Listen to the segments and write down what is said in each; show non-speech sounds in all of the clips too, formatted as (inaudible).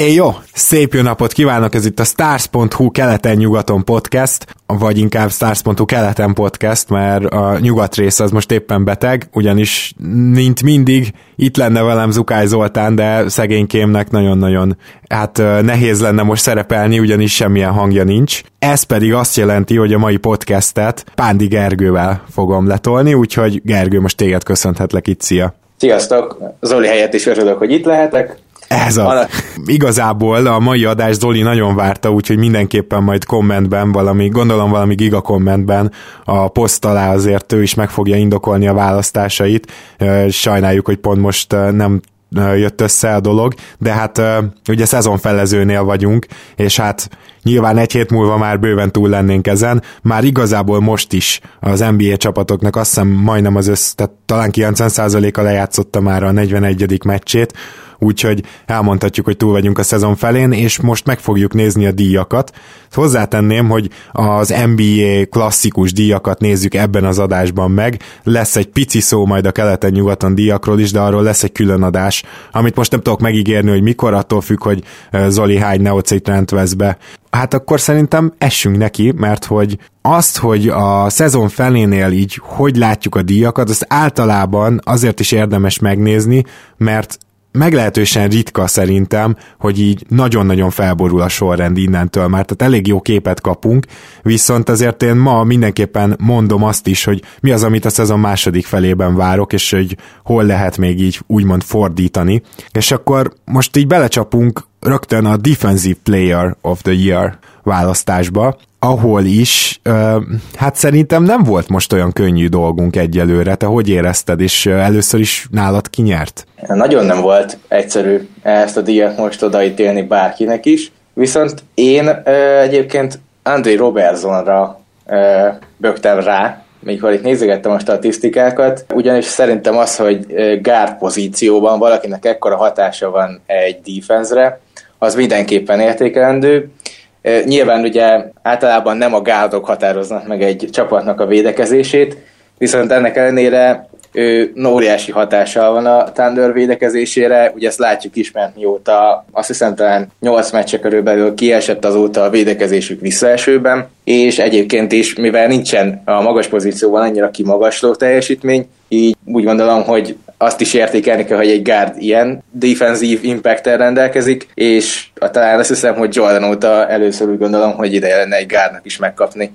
É jó, szép jó napot kívánok, ez itt a Stars.hu keleten-nyugaton podcast, vagy inkább Stars.hu keleten podcast, mert a nyugat rész az most éppen beteg, ugyanis mint mindig itt lenne velem Zukály Zoltán, de szegénykémnek nagyon-nagyon hát nehéz lenne most szerepelni, ugyanis semmilyen hangja nincs. Ez pedig azt jelenti, hogy a mai podcastet Pándi Gergővel fogom letolni, úgyhogy Gergő, most téged köszönhetlek itt, szia! Sziasztok! Zoli helyett is örülök, hogy itt lehetek. Ez a... Igazából a mai adás Zoli nagyon várta, úgyhogy mindenképpen majd kommentben valami, gondolom valami giga kommentben a poszt alá azért ő is meg fogja indokolni a választásait. Sajnáljuk, hogy pont most nem jött össze a dolog, de hát ugye szezonfelezőnél vagyunk, és hát nyilván egy hét múlva már bőven túl lennénk ezen, már igazából most is az NBA csapatoknak azt hiszem majdnem az össz, tehát talán 90%-a lejátszotta már a 41. meccsét, úgyhogy elmondhatjuk, hogy túl vagyunk a szezon felén, és most meg fogjuk nézni a díjakat. Hozzátenném, hogy az NBA klasszikus díjakat nézzük ebben az adásban meg, lesz egy pici szó majd a keleten-nyugaton díjakról is, de arról lesz egy külön adás, amit most nem tudok megígérni, hogy mikor, attól függ, hogy Zoli hány neocitrent vesz be. Hát akkor szerintem essünk neki, mert hogy azt, hogy a szezon felénél így hogy látjuk a díjakat, azt általában azért is érdemes megnézni, mert meglehetősen ritka szerintem, hogy így nagyon-nagyon felborul a sorrend innentől, mert tehát elég jó képet kapunk, viszont azért én ma mindenképpen mondom azt is, hogy mi az, amit a szezon második felében várok, és hogy hol lehet még így úgymond fordítani. És akkor most így belecsapunk rögtön a Defensive Player of the Year választásba, ahol is, hát szerintem nem volt most olyan könnyű dolgunk egyelőre. Te hogy érezted, és először is nálad kinyert? Nagyon nem volt egyszerű ezt a díjat most odaítélni bárkinek is, viszont én egyébként André Robertsonra bögtem rá, mikor itt nézegettem a statisztikákat, ugyanis szerintem az, hogy guard pozícióban valakinek ekkora hatása van egy defense az mindenképpen értékelendő, Nyilván ugye általában nem a gárdok határoznak meg egy csapatnak a védekezését, viszont ennek ellenére ő óriási hatással van a Thunder védekezésére, ugye ezt látjuk is, mert mióta azt hiszem talán 8 meccse körülbelül kiesett azóta a védekezésük visszaesőben, és egyébként is, mivel nincsen a magas pozícióban annyira kimagasló teljesítmény, így úgy gondolom, hogy azt is értékelni kell, hogy egy guard ilyen defensív impact rendelkezik, és talán azt hiszem, hogy Jordan óta először úgy gondolom, hogy ideje lenne egy guardnak is megkapni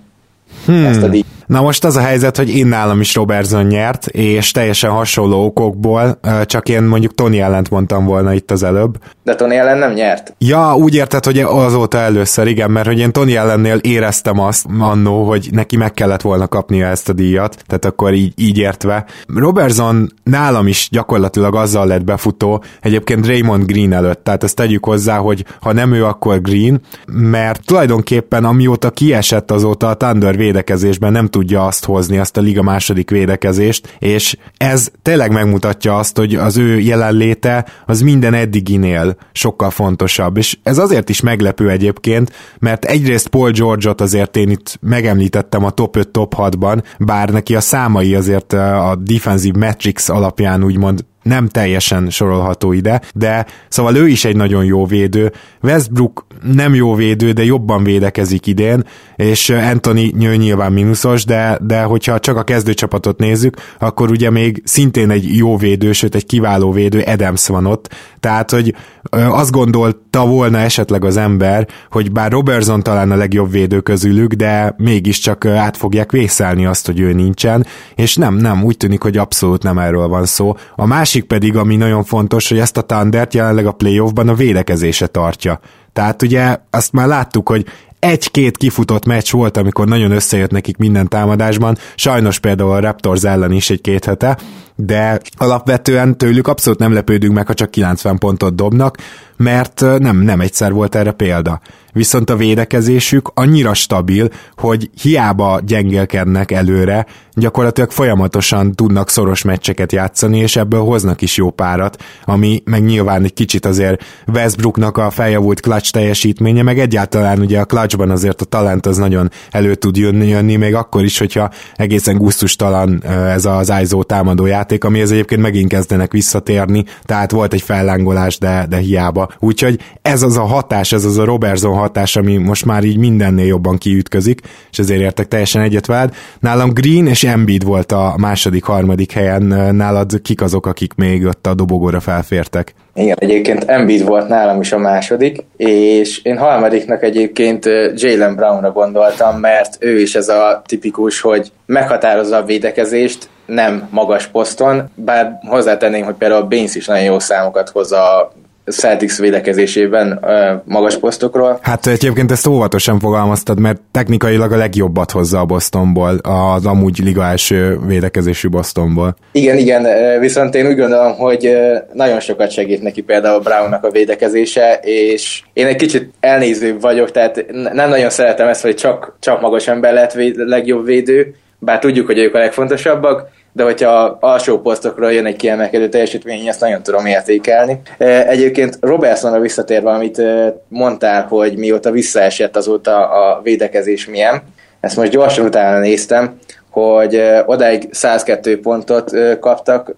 hmm. ezt a díjat. Na most az a helyzet, hogy én nálam is Robertson nyert, és teljesen hasonló okokból, csak én mondjuk Tony ellent mondtam volna itt az előbb. De Tony ellen nem nyert? Ja, úgy érted, hogy azóta először, igen, mert hogy én Tony ellennél éreztem azt annó, hogy neki meg kellett volna kapnia ezt a díjat, tehát akkor így, így értve. Robertson nálam is gyakorlatilag azzal lett befutó, egyébként Raymond Green előtt, tehát ezt tegyük hozzá, hogy ha nem ő, akkor Green, mert tulajdonképpen amióta kiesett azóta a Thunder védekezésben nem tudja azt hozni, azt a liga második védekezést, és ez tényleg megmutatja azt, hogy az ő jelenléte az minden eddiginél sokkal fontosabb, és ez azért is meglepő egyébként, mert egyrészt Paul George-ot azért én itt megemlítettem a top 5, top 6-ban, bár neki a számai azért a defensive metrics alapján úgymond nem teljesen sorolható ide, de szóval ő is egy nagyon jó védő. Westbrook nem jó védő, de jobban védekezik idén, és Anthony nyő nyilván mínuszos, de, de hogyha csak a kezdőcsapatot nézzük, akkor ugye még szintén egy jó védő, sőt egy kiváló védő, Adams van ott, tehát hogy azt gondolta volna esetleg az ember, hogy bár Robertson talán a legjobb védő közülük, de mégiscsak át fogják vészelni azt, hogy ő nincsen, és nem, nem, úgy tűnik, hogy abszolút nem erről van szó. A másik pedig, ami nagyon fontos, hogy ezt a Thundert jelenleg a playoffban a védekezése tartja. Tehát ugye azt már láttuk, hogy egy-két kifutott meccs volt, amikor nagyon összejött nekik minden támadásban, sajnos például a Raptors ellen is egy-két hete, de alapvetően tőlük abszolút nem lepődünk meg, ha csak 90 pontot dobnak, mert nem, nem egyszer volt erre példa. Viszont a védekezésük annyira stabil, hogy hiába gyengélkednek előre, gyakorlatilag folyamatosan tudnak szoros meccseket játszani, és ebből hoznak is jó párat, ami meg nyilván egy kicsit azért Westbrooknak a feljavult clutch teljesítménye, meg egyáltalán ugye a clutchban azért a talent az nagyon elő tud jönni, jönni még akkor is, hogyha egészen gusztustalan ez az ISO támadó játék, ami ez egyébként megint kezdenek visszatérni, tehát volt egy fellángolás, de, de hiába Úgyhogy ez az a hatás, ez az a Robertson hatás, ami most már így mindennél jobban kiütközik, és ezért értek teljesen egyet veled. Nálam Green és Embiid volt a második, harmadik helyen. Nálad kik azok, akik még ott a dobogóra felfértek? Igen, egyébként Embiid volt nálam is a második, és én harmadiknak egyébként Jalen Brownra gondoltam, mert ő is ez a tipikus, hogy meghatározza a védekezést, nem magas poszton, bár hozzátenném, hogy például Baines is nagyon jó számokat hoz a Celtics védekezésében magas posztokról. Hát egyébként ezt óvatosan fogalmaztad, mert technikailag a legjobbat hozza a Bostonból, az amúgy liga első védekezésű Bostonból. Igen, igen, viszont én úgy gondolom, hogy nagyon sokat segít neki például Brownnak a védekezése, és én egy kicsit elnézőbb vagyok, tehát nem nagyon szeretem ezt, hogy csak, csak magas ember lehet véd, legjobb védő, bár tudjuk, hogy ők a legfontosabbak, de hogyha alsó posztokról jön egy kiemelkedő teljesítmény, ezt nagyon tudom értékelni. Egyébként Robertsonra visszatérve, amit mondtál, hogy mióta visszaesett azóta a védekezés milyen, ezt most gyorsan utána néztem, hogy odáig 102 pontot kaptak,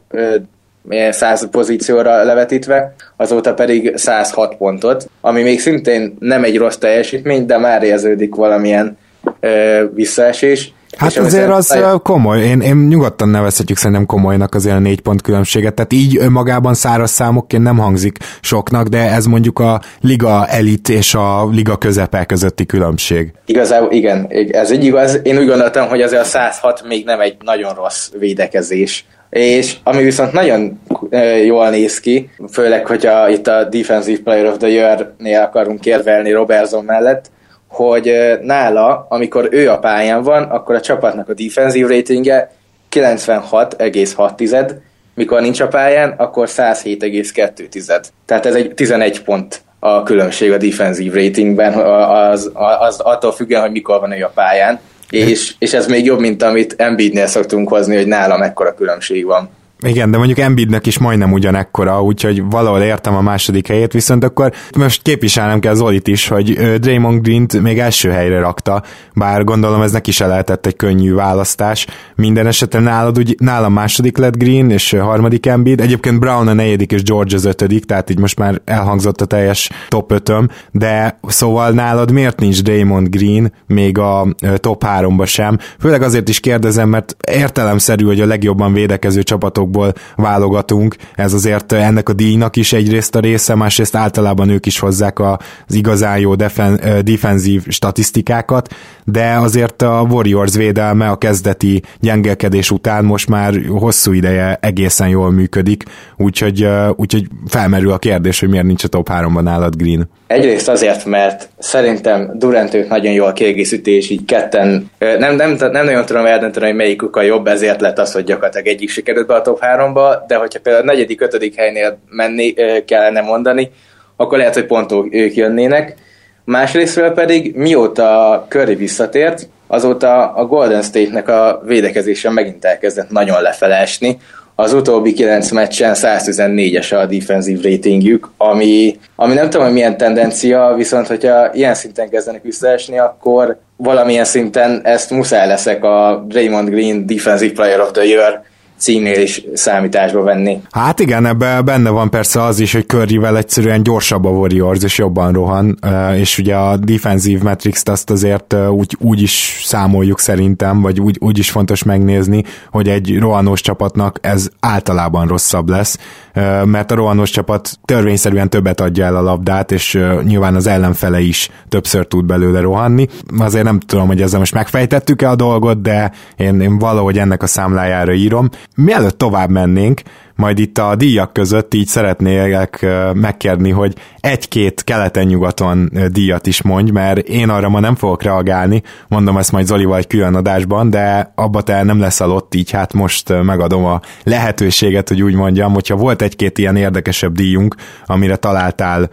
100 pozícióra levetítve, azóta pedig 106 pontot, ami még szintén nem egy rossz teljesítmény, de már érződik valamilyen visszaesés. Hát és azért az nagyon... komoly, én, én nyugodtan nevezhetjük szerintem komolynak azért a négy pont különbséget, tehát így önmagában száraz számokként nem hangzik soknak, de ez mondjuk a liga elit és a liga közepe közötti különbség. Igazából igen, ez így igaz. Én úgy gondoltam, hogy azért a 106 még nem egy nagyon rossz védekezés. És ami viszont nagyon jól néz ki, főleg, hogyha itt a Defensive Player of the Year-nél akarunk érvelni Robertson mellett, hogy nála, amikor ő a pályán van, akkor a csapatnak a defensív ratingje 96,6, mikor nincs a pályán, akkor 107,2. Tehát ez egy 11 pont a különbség a defensív ratingben, az, az attól függően, hogy mikor van ő a pályán. És, és ez még jobb, mint amit Embiidnél szoktunk hozni, hogy nála mekkora különbség van. Igen, de mondjuk Embiidnek is majdnem ugyanekkora, úgyhogy valahol értem a második helyét, viszont akkor most képviselnem kell Zolit is, hogy Draymond Green-t még első helyre rakta, bár gondolom ez neki se lehetett egy könnyű választás. Minden esetre nálad, úgy, nálam második lett Green, és harmadik Embiid, egyébként Brown a negyedik, és George az ötödik, tehát így most már elhangzott a teljes top ötöm, de szóval nálad miért nincs Draymond Green még a top háromba sem? Főleg azért is kérdezem, mert értelemszerű, hogy a legjobban védekező csapatok játékosokból válogatunk, ez azért ennek a díjnak is egyrészt a része, másrészt általában ők is hozzák az igazán jó defen- defenzív statisztikákat, de azért a Warriors védelme a kezdeti gyengelkedés után most már hosszú ideje egészen jól működik, úgyhogy, úgyhogy felmerül a kérdés, hogy miért nincs a top 3-ban nálad Green. Egyrészt azért, mert szerintem Durant ők nagyon jól kiegészítés, így ketten, nem, nem, nem nagyon tudom eldönteni, hogy melyikük a jobb, ezért lett az, hogy gyakorlatilag egyik sikerült be a top 3-ba, de hogyha például a negyedik, ötödik helynél menni kellene mondani, akkor lehet, hogy pont ők jönnének. Másrésztről pedig, mióta Curry visszatért, azóta a Golden State-nek a védekezése megint elkezdett nagyon lefele esni, az utóbbi 9 meccsen 114-es a defensive ratingjük, ami, ami nem tudom, hogy milyen tendencia, viszont hogyha ilyen szinten kezdenek visszaesni, akkor valamilyen szinten ezt muszáj leszek a Draymond Green Defensive Player of the Year címnél is számításba venni. Hát igen, ebben benne van persze az is, hogy Curryvel egyszerűen gyorsabb a Warriors, és jobban rohan, és ugye a defensive metrics azt azért úgy, úgy is számoljuk szerintem, vagy úgy, úgy is fontos megnézni, hogy egy rohanós csapatnak ez általában rosszabb lesz, mert a rohanós csapat törvényszerűen többet adja el a labdát, és nyilván az ellenfele is többször tud belőle rohanni. Azért nem tudom, hogy ezzel most megfejtettük-e a dolgot, de én, én valahogy ennek a számlájára írom. Mielőtt tovább mennénk, majd itt a díjak között így szeretnélek megkérni, hogy egy-két keleten-nyugaton díjat is mondj, mert én arra ma nem fogok reagálni, mondom ezt majd Zolival egy külön adásban, de abba te nem lesz alott, így hát most megadom a lehetőséget, hogy úgy mondjam, hogyha volt egy-két ilyen érdekesebb díjunk, amire találtál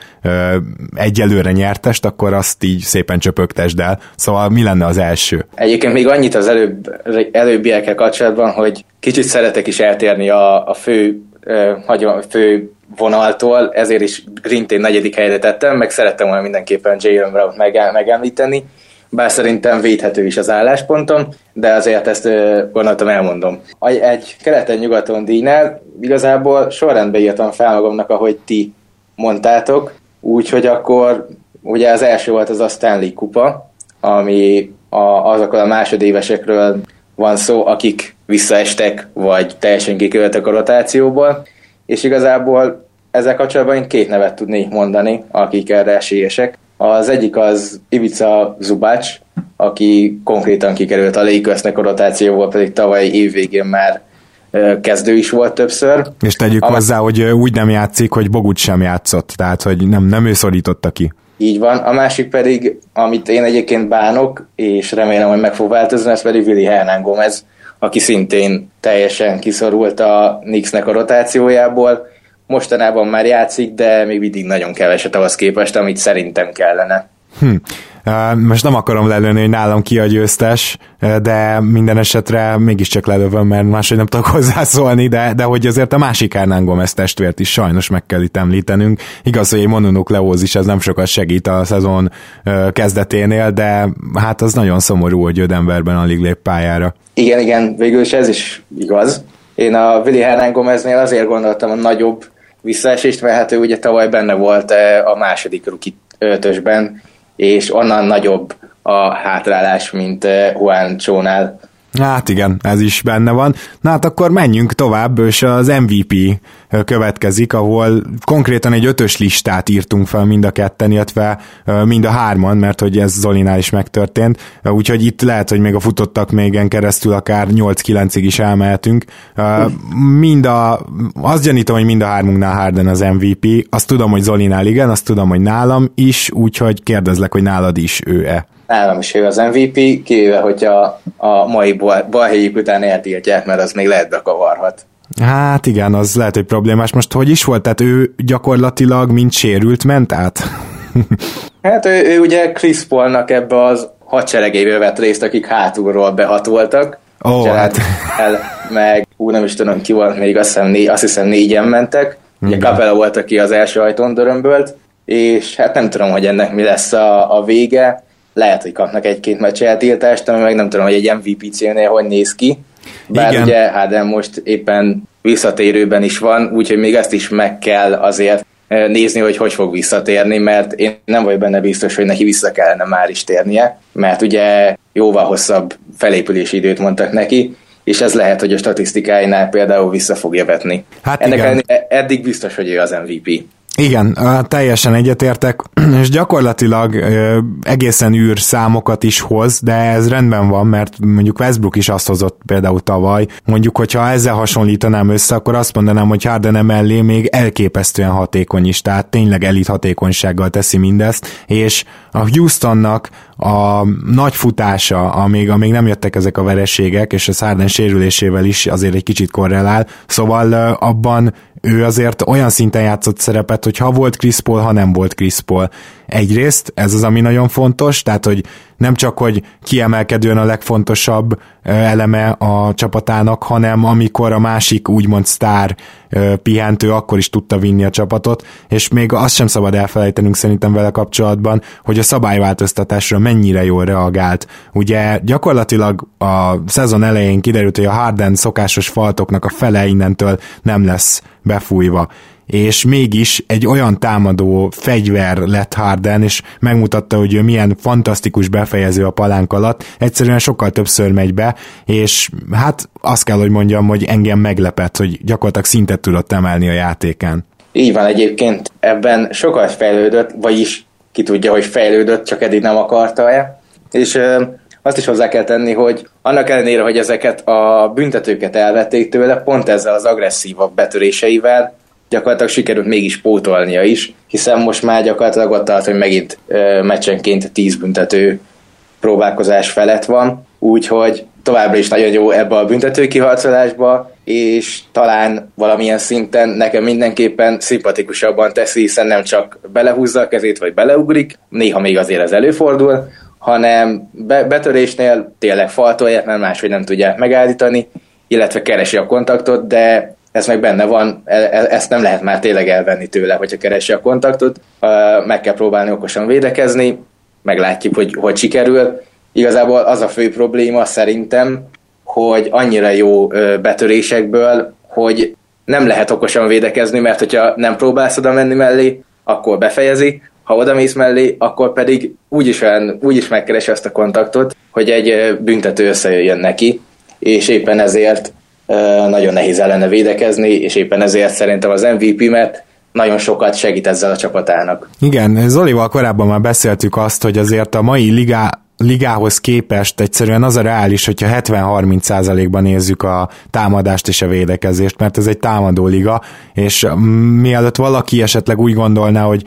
egyelőre nyertest, akkor azt így szépen csöpögtesd el. Szóval mi lenne az első? Egyébként még annyit az előbb, előbbiekkel kapcsolatban, hogy kicsit szeretek is eltérni a, a fő, uh, fő vonaltól, ezért is Grintén negyedik helyre tettem, meg szerettem volna mindenképpen Jalen Brown meg, megemlíteni, bár szerintem védhető is az álláspontom, de azért ezt gondoltam elmondom. Egy keleten-nyugaton díjnál igazából sorrendbe írtam fel magamnak, ahogy ti mondtátok, úgyhogy akkor ugye az első volt az a Stanley kupa, ami a, azokkal a másodévesekről van szó, akik visszaestek, vagy teljesen kiköltek a rotációból, és igazából ezzel kapcsolatban én két nevet tudnék mondani, akik erre esélyesek. Az egyik az Ivica Zubács, aki konkrétan kikerült a Lakersnek a rotációból, pedig tavalyi évvégén már kezdő is volt többször. És tegyük Am- hozzá, hogy úgy nem játszik, hogy Bogut sem játszott, tehát hogy nem, nem ő szorította ki. Így van. A másik pedig, amit én egyébként bánok, és remélem, hogy meg fog változni, ez pedig Willi Hernán Gomez, aki szintén teljesen kiszorult a Knicksnek a rotációjából. Mostanában már játszik, de még mindig nagyon keveset ahhoz képest, amit szerintem kellene. Hm. Most nem akarom lelőni, hogy nálam ki a győztes, de minden esetre mégiscsak lelövöm, mert máshogy nem tudok (laughs) hozzászólni, de, de hogy azért a másik Hernán Gomez testvért is sajnos meg kell itt említenünk. Igaz, hogy egy mononukleózis ez nem sokat segít a szezon kezdeténél, de hát az nagyon szomorú, hogy ő Denverben alig lép pályára. Igen, igen, végül is ez is igaz. Én a Willi Hernán Gomeznél azért gondoltam a nagyobb visszaesést, mert hát ő ugye tavaly benne volt a második ruki ötösben, és onnan nagyobb a hátrálás, mint eh, Juan Csónál. Hát igen, ez is benne van. Na hát akkor menjünk tovább, és az MVP következik, ahol konkrétan egy ötös listát írtunk fel mind a ketten, illetve mind a hárman, mert hogy ez Zolinál is megtörtént, úgyhogy itt lehet, hogy még a futottak mégen keresztül akár 8-9-ig is elmehetünk. Mind a, azt gyanítom, hogy mind a hármunknál Harden az MVP, azt tudom, hogy Zolinál igen, azt tudom, hogy nálam is, úgyhogy kérdezlek, hogy nálad is ő-e. Nálam is ő az MVP, kivéve, hogyha a mai balhelyük után eltiltják, mert az még lehet bekavarhat. Hát igen, az lehet, hogy problémás. Most hogy is volt? Tehát ő gyakorlatilag mint sérült ment át? (laughs) hát ő, ő ugye Chris Paulnak ebbe az hadseregéből vett részt, akik hátulról behatoltak. Ó, oh, hát. El, meg úgy nem is tudom ki volt, még azt hiszem, négy, azt hiszem négyen mentek. Ugye Capella volt, aki az első ajtón dörömbölt, és hát nem tudom, hogy ennek mi lesz a, a vége lehet, hogy kapnak egy-két meccs eltiltást, ami meg nem tudom, hogy egy MVP célnél hogy néz ki. Bár Igen. ugye Harden most éppen visszatérőben is van, úgyhogy még ezt is meg kell azért eh, nézni, hogy hogy fog visszatérni, mert én nem vagyok benne biztos, hogy neki vissza kellene már is térnie, mert ugye jóval hosszabb felépülési időt mondtak neki, és ez lehet, hogy a statisztikáinál például vissza fogja vetni. Hát Ennek igen. eddig biztos, hogy ő az MVP. Igen, teljesen egyetértek, (clears throat) és gyakorlatilag egészen űr számokat is hoz, de ez rendben van, mert mondjuk Westbrook is azt hozott például tavaly. Mondjuk, hogyha ezzel hasonlítanám össze, akkor azt mondanám, hogy Harden emellé még elképesztően hatékony is, tehát tényleg elit hatékonysággal teszi mindezt, és a Houstonnak a nagy futása, amíg, amíg nem jöttek ezek a vereségek, és a Harden sérülésével is azért egy kicsit korrelál, szóval abban ő azért olyan szinten játszott szerepet, hogy ha volt Chris Paul, ha nem volt Chris Paul. Egyrészt ez az, ami nagyon fontos, tehát hogy nem csak, hogy kiemelkedően a legfontosabb eleme a csapatának, hanem amikor a másik úgymond sztár pihentő, akkor is tudta vinni a csapatot, és még azt sem szabad elfelejtenünk szerintem vele kapcsolatban, hogy a szabályváltoztatásra mennyire jól reagált. Ugye gyakorlatilag a szezon elején kiderült, hogy a Harden szokásos faltoknak a fele innentől nem lesz befújva és mégis egy olyan támadó fegyver lett Harden, és megmutatta, hogy ő milyen fantasztikus befejező a palánk alatt, egyszerűen sokkal többször megy be, és hát azt kell, hogy mondjam, hogy engem meglepett, hogy gyakorlatilag szintet tudott emelni a játékán. Így van egyébként, ebben sokat fejlődött, vagyis ki tudja, hogy fejlődött, csak eddig nem akarta-e, és azt is hozzá kell tenni, hogy annak ellenére, hogy ezeket a büntetőket elvették tőle, pont ezzel az agresszívabb betöréseivel gyakorlatilag sikerült mégis pótolnia is, hiszen most már gyakorlatilag ott tart, hogy megint ö, meccsenként 10 büntető próbálkozás felett van, úgyhogy továbbra is nagyon jó ebbe a büntető kiharcolásba, és talán valamilyen szinten nekem mindenképpen szimpatikusabban teszi, hiszen nem csak belehúzza a kezét, vagy beleugrik, néha még azért ez előfordul, hanem be- betörésnél tényleg faltolja, mert máshogy nem tudják megállítani, illetve keresi a kontaktot, de ez meg benne van, e, e, ezt nem lehet már tényleg elvenni tőle, hogyha keresi a kontaktot, meg kell próbálni okosan védekezni, meglátjuk, hogy hogy sikerül. Igazából az a fő probléma szerintem, hogy annyira jó betörésekből, hogy nem lehet okosan védekezni, mert hogyha nem próbálsz oda menni mellé, akkor befejezi, ha oda mész mellé, akkor pedig úgyis, olyan, úgyis megkeresi azt a kontaktot, hogy egy büntető összejöjjön neki, és éppen ezért nagyon nehéz ellene védekezni, és éppen ezért szerintem az MVP, mert nagyon sokat segít ezzel a csapatának. Igen, Zolival korábban már beszéltük azt, hogy azért a mai ligá, ligához képest egyszerűen az a reális, hogyha 70-30%-ban nézzük a támadást és a védekezést, mert ez egy támadó liga, és mielőtt valaki esetleg úgy gondolná, hogy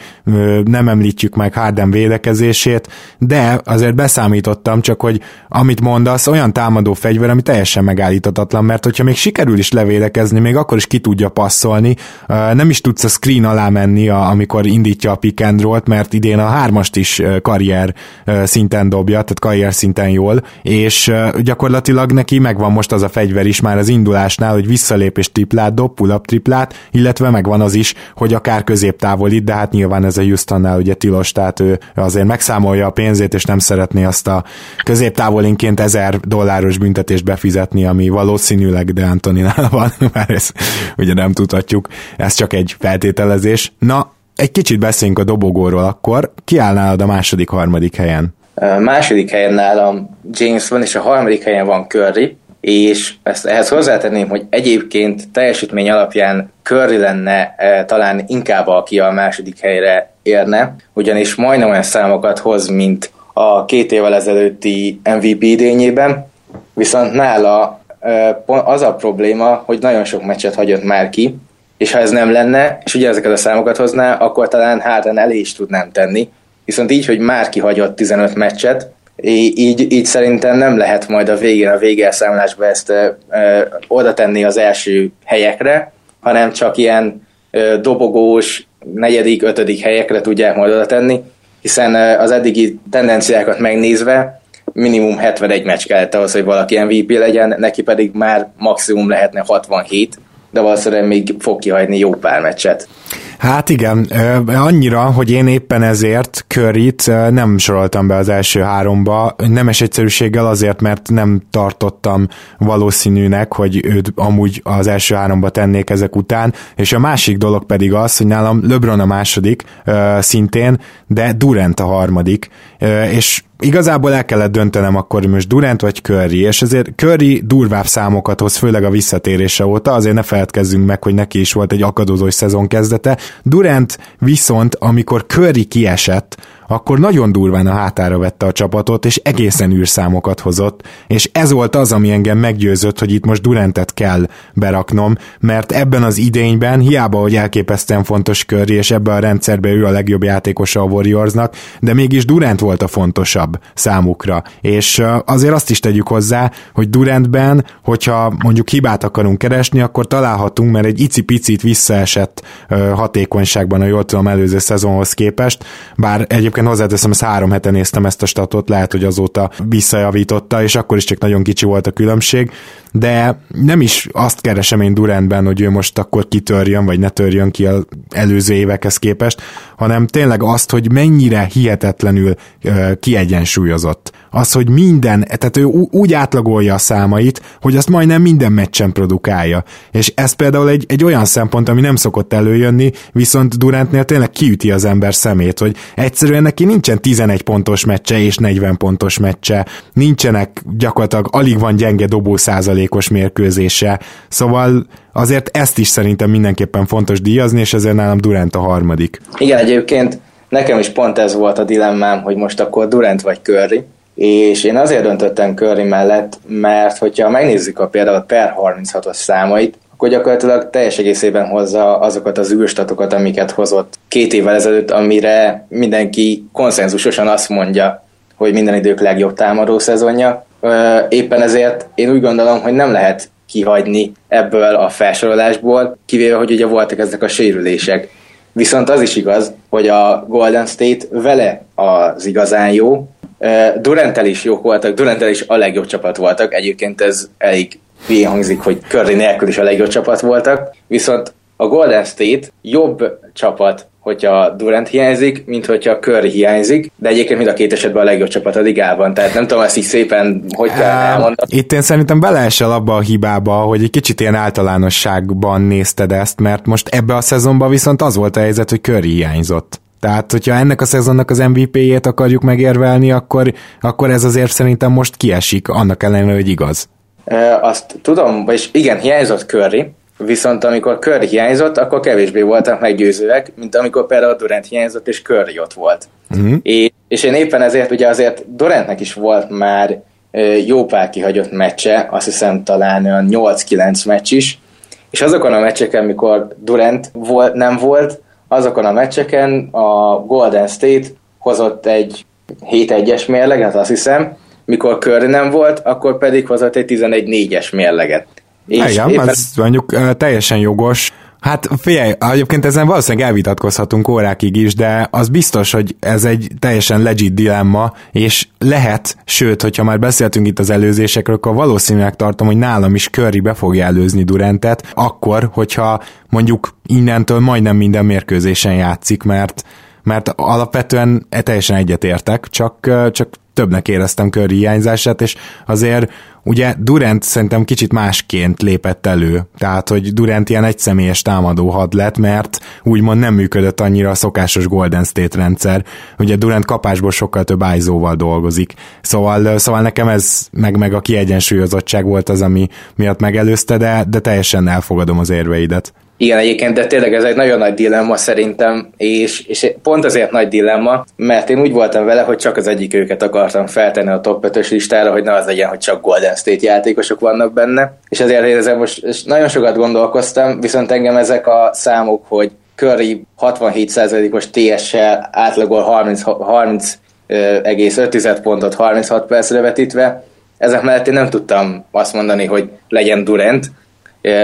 nem említjük meg Harden védekezését, de azért beszámítottam csak, hogy amit mondasz, olyan támadó fegyver, ami teljesen megállíthatatlan, mert hogyha még sikerül is levédekezni, még akkor is ki tudja passzolni, nem is tudsz a screen alá menni, amikor indítja a pick and roll-t, mert idén a hármast is karrier szinten dobja, tehát karrier szinten jól, és gyakorlatilag neki megvan most az a fegyver is már az indulásnál, hogy visszalépés triplát dob, pull-up triplát, illetve megvan az is, hogy akár középtávolít, de hát nyilván ez a Houstonnál ugye tilos, tehát ő azért megszámolja a pénzét, és nem szeretné azt a középtávolinként ezer dolláros büntetést befizetni, ami valószínűleg de Antoninál (laughs) van, mert ezt ugye nem tudhatjuk, ez csak egy feltételezés. Na, egy kicsit beszéljünk a dobogóról akkor. Ki áll nálad a második, harmadik helyen? Második helyen nálam James van, és a harmadik helyen van Curry, és ezt ehhez hozzátenném, hogy egyébként teljesítmény alapján Curry lenne e, talán inkább aki a második helyre érne, ugyanis majdnem olyan számokat hoz, mint a két évvel ezelőtti MVP idényében, viszont nála e, az a probléma, hogy nagyon sok meccset hagyott már ki, és ha ez nem lenne, és ugye ezeket a számokat hozná, akkor talán Harden elé is tudnám tenni, Viszont így, hogy már kihagyott 15 meccset, így, így szerintem nem lehet majd a végén, a végelszámlásba ezt ö, oda tenni az első helyekre, hanem csak ilyen ö, dobogós, negyedik, ötödik helyekre tudják majd oda tenni, hiszen az eddigi tendenciákat megnézve minimum 71 meccs kellett ahhoz, hogy valaki MVP legyen, neki pedig már maximum lehetne 67, de valószínűleg még fog kihagyni jó pár meccset. Hát igen, annyira, hogy én éppen ezért Curryt nem soroltam be az első háromba, nemes egyszerűséggel azért, mert nem tartottam valószínűnek, hogy őt amúgy az első háromba tennék ezek után, és a másik dolog pedig az, hogy nálam LeBron a második szintén, de Durant a harmadik, és igazából el kellett döntenem akkor, hogy most Durant vagy Curry, és ezért Curry durvább számokat hoz, főleg a visszatérése óta, azért ne feledkezzünk meg, hogy neki is volt egy akadozós szezon kezdete. Durant viszont, amikor Curry kiesett, akkor nagyon durván a hátára vette a csapatot, és egészen űrszámokat hozott, és ez volt az, ami engem meggyőzött, hogy itt most Durantet kell beraknom, mert ebben az idényben, hiába, hogy elképesztően fontos körri, és ebben a rendszerben ő a legjobb játékosa a Warriorsnak, de mégis Durant volt a fontosabb számukra. És azért azt is tegyük hozzá, hogy Durantben, hogyha mondjuk hibát akarunk keresni, akkor találhatunk, mert egy icipicit visszaesett hatékonyságban, a jól tudom, előző szezonhoz képest, bár egyébként egyébként hozzáteszem, ezt három hete néztem ezt a statot, lehet, hogy azóta visszajavította, és akkor is csak nagyon kicsi volt a különbség, de nem is azt keresem én Durantben, hogy ő most akkor kitörjön, vagy ne törjön ki az előző évekhez képest, hanem tényleg azt, hogy mennyire hihetetlenül uh, kiegyensúlyozott. Az, hogy minden, tehát ő úgy átlagolja a számait, hogy azt majdnem minden meccsen produkálja. És ez például egy, egy olyan szempont, ami nem szokott előjönni, viszont Durantnél tényleg kiüti az ember szemét, hogy egyszerűen neki nincsen 11 pontos meccse és 40 pontos meccse, nincsenek gyakorlatilag alig van gyenge dobó százalékos mérkőzése, szóval azért ezt is szerintem mindenképpen fontos díjazni, és ezért nálam Durant a harmadik. Igen, egyébként nekem is pont ez volt a dilemmám, hogy most akkor Durant vagy Curry, és én azért döntöttem Curry mellett, mert hogyha megnézzük a például per 36-os számait, akkor gyakorlatilag teljes egészében hozza azokat az űrstatokat, amiket hozott két évvel ezelőtt, amire mindenki konszenzusosan azt mondja, hogy minden idők legjobb támadó szezonja. Éppen ezért én úgy gondolom, hogy nem lehet kihagyni ebből a felsorolásból, kivéve, hogy ugye voltak ezek a sérülések. Viszont az is igaz, hogy a Golden State vele az igazán jó, Durantel is jók voltak, Durantel is a legjobb csapat voltak, egyébként ez elég hülyén hangzik, hogy Curry nélkül is a legjobb csapat voltak, viszont a Golden State jobb csapat hogyha Durant hiányzik, mint hogyha Curry hiányzik, de egyébként mind a két esetben a legjobb csapat a ligában, tehát nem tudom ezt így szépen hogy kell elmondani. Itt én szerintem beleesel abba a hibába, hogy egy kicsit ilyen általánosságban nézted ezt, mert most ebbe a szezonban viszont az volt a helyzet, hogy Curry hiányzott. Tehát, hogyha ennek a szezonnak az MVP-jét akarjuk megérvelni, akkor, akkor ez azért szerintem most kiesik, annak ellenére, hogy igaz. E, azt tudom, vagyis igen, hiányzott Curry, viszont amikor Curry hiányzott, akkor kevésbé voltak meggyőzőek, mint amikor például Durant hiányzott, és Curry ott volt. Uh-huh. És, és én éppen ezért, ugye azért Durantnek is volt már jó pár kihagyott meccse, azt hiszem talán olyan 8-9 meccs is, és azokon a meccseken, mikor Durant volt, nem volt, azokon a meccseken a Golden State hozott egy 7-1-es mérleget, azt hiszem, mikor Curry nem volt, akkor pedig hozott egy 11-4-es mérleget. És Igen, éppen... ez mondjuk teljesen jogos. Hát figyelj, egyébként ezen valószínűleg elvitatkozhatunk órákig is, de az biztos, hogy ez egy teljesen legit dilemma, és lehet, sőt, hogyha már beszéltünk itt az előzésekről, akkor valószínűleg tartom, hogy nálam is Curry be fogja előzni Durantet, akkor, hogyha mondjuk innentől majdnem minden mérkőzésen játszik, mert mert alapvetően e teljesen egyetértek, csak, csak többnek éreztem Curry hiányzását, és azért ugye Durant szerintem kicsit másként lépett elő, tehát hogy Durant ilyen egyszemélyes támadó had lett, mert úgymond nem működött annyira a szokásos Golden State rendszer, ugye Durant kapásból sokkal több ájzóval dolgozik, szóval, szóval nekem ez meg, meg a kiegyensúlyozottság volt az, ami miatt megelőzte, de, de teljesen elfogadom az érveidet. Igen, egyébként, de tényleg ez egy nagyon nagy dilemma szerintem, és, és pont azért nagy dilemma, mert én úgy voltam vele, hogy csak az egyik őket akartam feltenni a top 5-ös listára, hogy ne az legyen, hogy csak Golden State játékosok vannak benne, és ezért ezzel most nagyon sokat gondolkoztam, viszont engem ezek a számok, hogy Curry 67%-os TS-sel átlagol 30, 30 egész 5 pontot 36 percre vetítve, ezek mellett én nem tudtam azt mondani, hogy legyen Durant,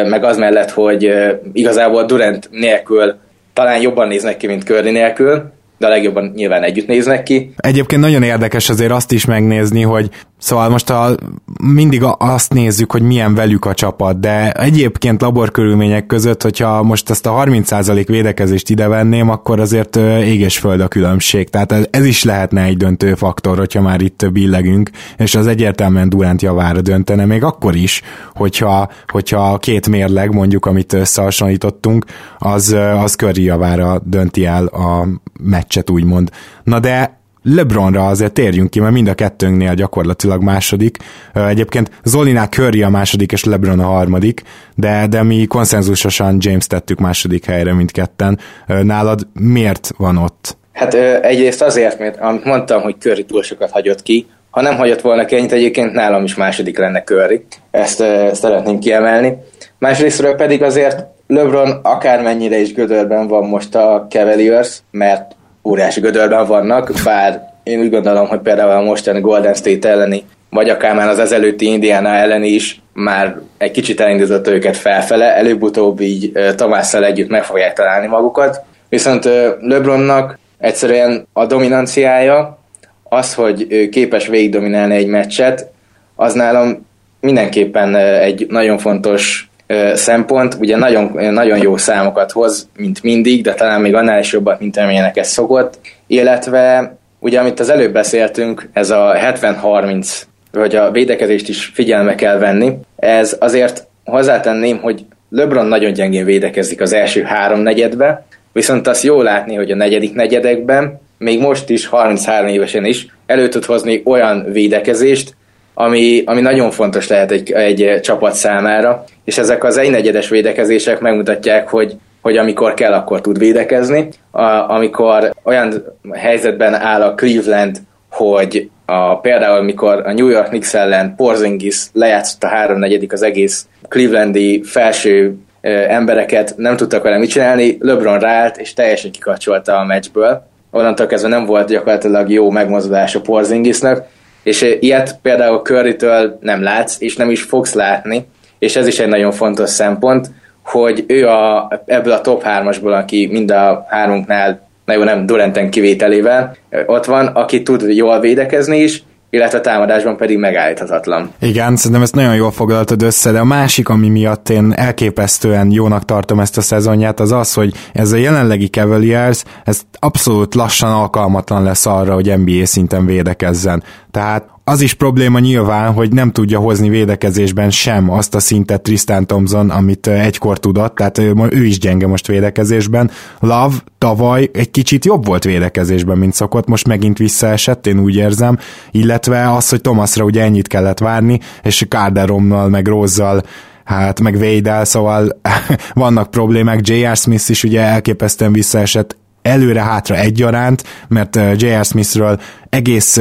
meg az mellett, hogy igazából Durant nélkül talán jobban néznek ki, mint Curry nélkül, de a legjobban nyilván együtt néznek ki. Egyébként nagyon érdekes azért azt is megnézni, hogy Szóval most a, mindig azt nézzük, hogy milyen velük a csapat, de egyébként laborkörülmények között, hogyha most ezt a 30% védekezést ide venném, akkor azért ég és föld a különbség. Tehát ez is lehetne egy döntő faktor, hogyha már itt billegünk, és az egyértelműen Durant javára döntene, még akkor is, hogyha, hogyha két mérleg, mondjuk, amit összehasonlítottunk, az, az Curry javára dönti el a meccset, úgymond. Na de LeBronra azért térjünk ki, mert mind a kettőnknél gyakorlatilag második. Egyébként Zolinál Curry a második, és LeBron a harmadik, de, de mi konszenzusosan James tettük második helyre mindketten. Nálad miért van ott? Hát egyrészt azért, mert amit mondtam, hogy Curry túl sokat hagyott ki, ha nem hagyott volna ki ennyit, egyébként nálam is második lenne Curry. Ezt, ezt szeretném kiemelni. Másrésztről pedig azért LeBron akármennyire is gödörben van most a Cavaliers, mert óriási gödörben vannak, bár én úgy gondolom, hogy például a mostani Golden State elleni, vagy akár már az ezelőtti Indiana elleni is már egy kicsit elindított őket felfele, előbb-utóbb így Tamásszal együtt meg fogják találni magukat. Viszont LeBronnak egyszerűen a dominanciája, az, hogy képes végigdominálni egy meccset, az nálam mindenképpen egy nagyon fontos szempont, ugye nagyon, nagyon jó számokat hoz, mint mindig, de talán még annál is jobbat, mint amilyenek szokott, illetve ugye amit az előbb beszéltünk, ez a 70-30, vagy a védekezést is figyelme kell venni, ez azért hozzátenném, hogy LeBron nagyon gyengén védekezik az első három negyedbe, viszont azt jó látni, hogy a negyedik negyedekben, még most is, 33 évesen is, elő tud hozni olyan védekezést, ami, ami nagyon fontos lehet egy, egy csapat számára, és ezek az egynegyedes védekezések megmutatják, hogy hogy amikor kell, akkor tud védekezni. A, amikor olyan helyzetben áll a Cleveland, hogy a, például mikor a New York Knicks ellen Porzingis lejátszott a háromnegyedik az egész Clevelandi felső ö, embereket, nem tudtak vele mit csinálni, LeBron ráállt és teljesen kikacsolta a meccsből. Onnantól kezdve nem volt gyakorlatilag jó megmozdulás a Porzingisnak, és ilyet például Curry-től nem látsz, és nem is fogsz látni, és ez is egy nagyon fontos szempont, hogy ő a, ebből a top 3-asból, aki mind a hárunknál, na jó, nem Duranten kivételével, ott van, aki tud jól védekezni is, illetve támadásban pedig megállíthatatlan. Igen, szerintem ezt nagyon jól foglaltad össze, de a másik, ami miatt én elképesztően jónak tartom ezt a szezonját, az az, hogy ez a jelenlegi Cavaliers, ez abszolút lassan alkalmatlan lesz arra, hogy NBA szinten védekezzen. Tehát az is probléma nyilván, hogy nem tudja hozni védekezésben sem azt a szintet Tristan Thompson, amit egykor tudott, tehát ő is gyenge most védekezésben. Love tavaly egy kicsit jobb volt védekezésben, mint szokott, most megint visszaesett, én úgy érzem, illetve az, hogy Thomasra ugye ennyit kellett várni, és Carderomnal meg Rozzal hát meg Védel, szóval (laughs) vannak problémák, J.R. Smith is ugye elképesztően visszaesett előre-hátra egyaránt, mert J.R. Smithről egész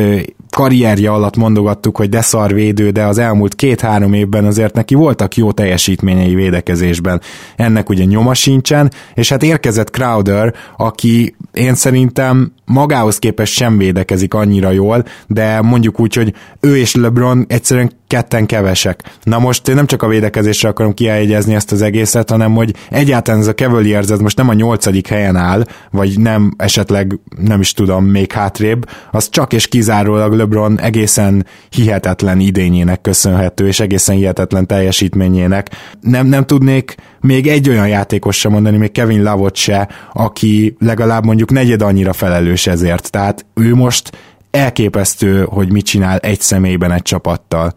karrierje alatt mondogattuk, hogy de védő, de az elmúlt két-három évben azért neki voltak jó teljesítményei védekezésben. Ennek ugye nyoma sincsen, és hát érkezett Crowder, aki én szerintem magához képest sem védekezik annyira jól, de mondjuk úgy, hogy ő és LeBron egyszerűen ketten kevesek. Na most nem csak a védekezésre akarom kiájegyezni ezt az egészet, hanem hogy egyáltalán ez a Cavaliers ez most nem a nyolcadik helyen áll, vagy nem esetleg, nem is tudom, még hátrébb, az csak és kizárólag LeBron egészen hihetetlen idényének köszönhető, és egészen hihetetlen teljesítményének. Nem, nem tudnék még egy olyan játékos sem mondani, még Kevin Lavot se, aki legalább mondjuk negyed annyira felelős ezért. Tehát ő most elképesztő, hogy mit csinál egy személyben egy csapattal.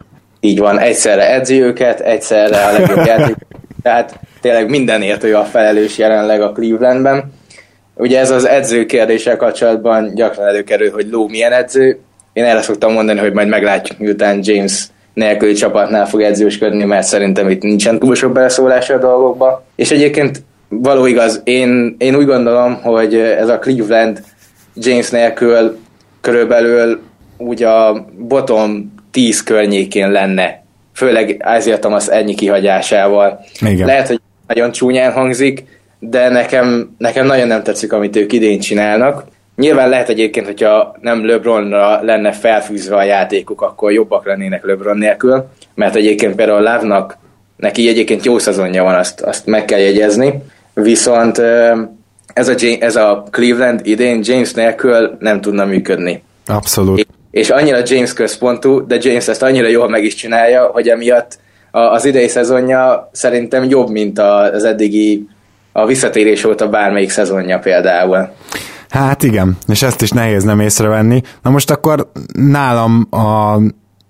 Így van, egyszerre edzi őket, egyszerre a legjobb (laughs) játék. Tehát tényleg mindenért ő a felelős jelenleg a Clevelandben. Ugye ez az edző kérdéssel kapcsolatban gyakran előkerül, hogy Ló milyen edző. Én erre szoktam mondani, hogy majd meglátjuk, miután James nélküli csapatnál fog edzősködni, mert szerintem itt nincsen túl sok beleszólása a dolgokba. És egyébként való igaz, én, én úgy gondolom, hogy ez a Cleveland James nélkül körülbelül úgy a bottom 10 környékén lenne, főleg Isaiah Thomas ennyi kihagyásával. Igen. Lehet, hogy nagyon csúnyán hangzik, de nekem, nekem nagyon nem tetszik, amit ők idén csinálnak. Nyilván lehet egyébként, hogyha nem LeBronra lenne felfűzve a játékuk, akkor jobbak lennének LeBron nélkül, mert egyébként például Lávnak neki egyébként jó szezonja van, azt, azt meg kell jegyezni, viszont ez a, ez a Cleveland idén James nélkül nem tudna működni. Abszolút. És annyira James központú, de James ezt annyira jól meg is csinálja, hogy emiatt az idei szezonja szerintem jobb, mint az eddigi a visszatérés óta bármelyik szezonja például. Hát igen, és ezt is nehéz nem észrevenni. Na most akkor nálam a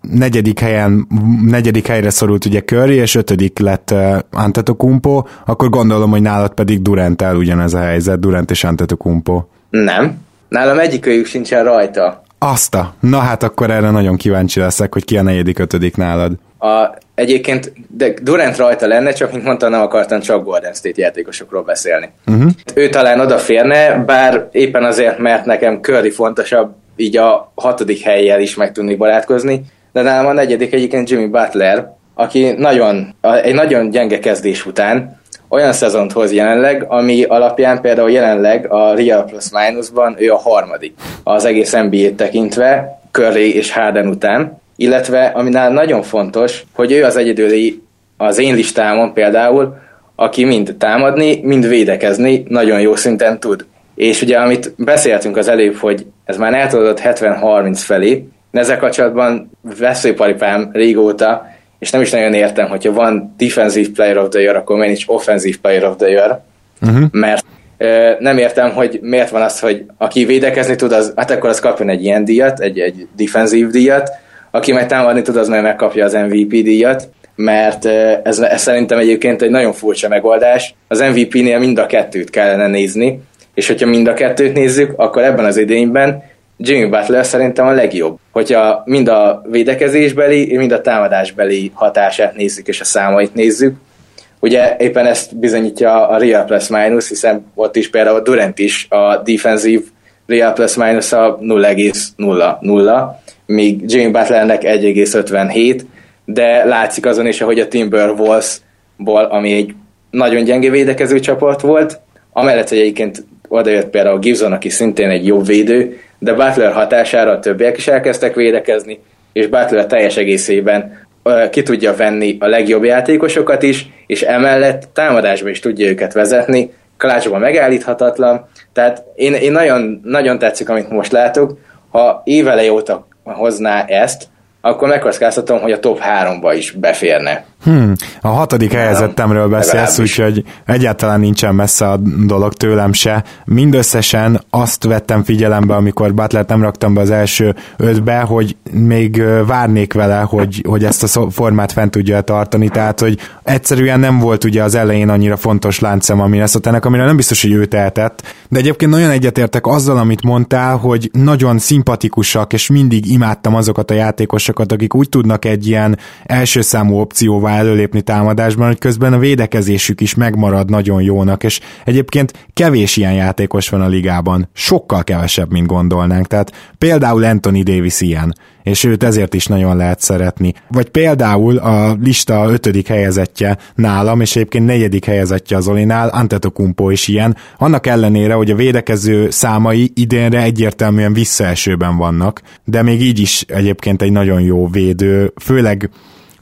negyedik helyen, negyedik helyre szorult ugye Curry, és ötödik lett uh, Antetokumpo, akkor gondolom, hogy nálad pedig Durant el ugyanez a helyzet, Durant és Antetokumpo. Nem, nálam egyikőjük sincsen rajta. Azta. Na hát akkor erre nagyon kíváncsi leszek, hogy ki a negyedik, ötödik nálad. A, egyébként de Durant rajta lenne, csak mint mondtam, nem akartam csak Golden State játékosokról beszélni. Uh-huh. Ő talán odaférne, bár éppen azért, mert nekem Curry fontosabb, így a hatodik helyjel is meg tudni barátkozni, de nálam a negyedik egyébként Jimmy Butler, aki nagyon, egy nagyon gyenge kezdés után olyan szezont hoz jelenleg, ami alapján például jelenleg a Real Plus Minusban ő a harmadik az egész NBA-t tekintve, Curry és Harden után, illetve ami nagyon fontos, hogy ő az egyedüli az én listámon például, aki mind támadni, mind védekezni nagyon jó szinten tud. És ugye, amit beszéltünk az előbb, hogy ez már eltudott 70-30 felé, ezzel kapcsolatban veszőparipám régóta, és nem is nagyon értem, hogyha van defensive player of the year, akkor miért nincs offensive player of the year, uh-huh. mert ö, nem értem, hogy miért van az, hogy aki védekezni tud, az, hát akkor az kapjon egy ilyen díjat, egy, egy defensive díjat, aki meg támadni tud, az meg megkapja az MVP díjat, mert ez, ez szerintem egyébként egy nagyon furcsa megoldás. Az MVP-nél mind a kettőt kellene nézni, és hogyha mind a kettőt nézzük, akkor ebben az idényben Jimmy Butler szerintem a legjobb. Hogyha mind a védekezésbeli, mind a támadásbeli hatását nézzük, és a számait nézzük, Ugye éppen ezt bizonyítja a Real Plus Minus, hiszen ott is például Durant is a defensív Real Plus Minus a 0,00, míg Jimmy Butlernek 1,57, de látszik azon is, hogy a Timberwolves-ból, ami egy nagyon gyenge védekező csapat volt, amellett, hogy egyébként odajött például Gibson, aki szintén egy jó védő, de Butler hatására a többiek is elkezdtek védekezni, és Butler teljes egészében ki tudja venni a legjobb játékosokat is, és emellett támadásba is tudja őket vezetni, klácsban megállíthatatlan, tehát én, én nagyon, nagyon tetszik, amit most látok, ha évelej óta hozná ezt, akkor megkockáztatom, hogy a top 3-ba is beférne. Hmm, a hatodik helyezettemről beszélsz, úgyhogy egyáltalán nincsen messze a dolog tőlem se. Mindösszesen azt vettem figyelembe, amikor Butlert nem raktam be az első ötbe, hogy még várnék vele, hogy, hogy ezt a formát fent tudja tartani, tehát hogy egyszerűen nem volt ugye az elején annyira fontos láncem a Minnesota-nek, amire nem biztos, hogy ő tehetett, de egyébként nagyon egyetértek azzal, amit mondtál, hogy nagyon szimpatikusak, és mindig imádtam azokat a játékosokat, akik úgy tudnak egy ilyen első számú opcióvá előlépni támadásban, hogy közben a védekezésük is megmarad nagyon jónak, és egyébként kevés ilyen játékos van a ligában, sokkal kevesebb, mint gondolnánk, tehát például Anthony Davis ilyen, és őt ezért is nagyon lehet szeretni. Vagy például a lista ötödik helyezettje nálam, és egyébként negyedik helyezettje az Olinál, Antetokumpo is ilyen, annak ellenére, hogy a védekező számai idénre egyértelműen visszaesőben vannak, de még így is egyébként egy nagyon jó védő, főleg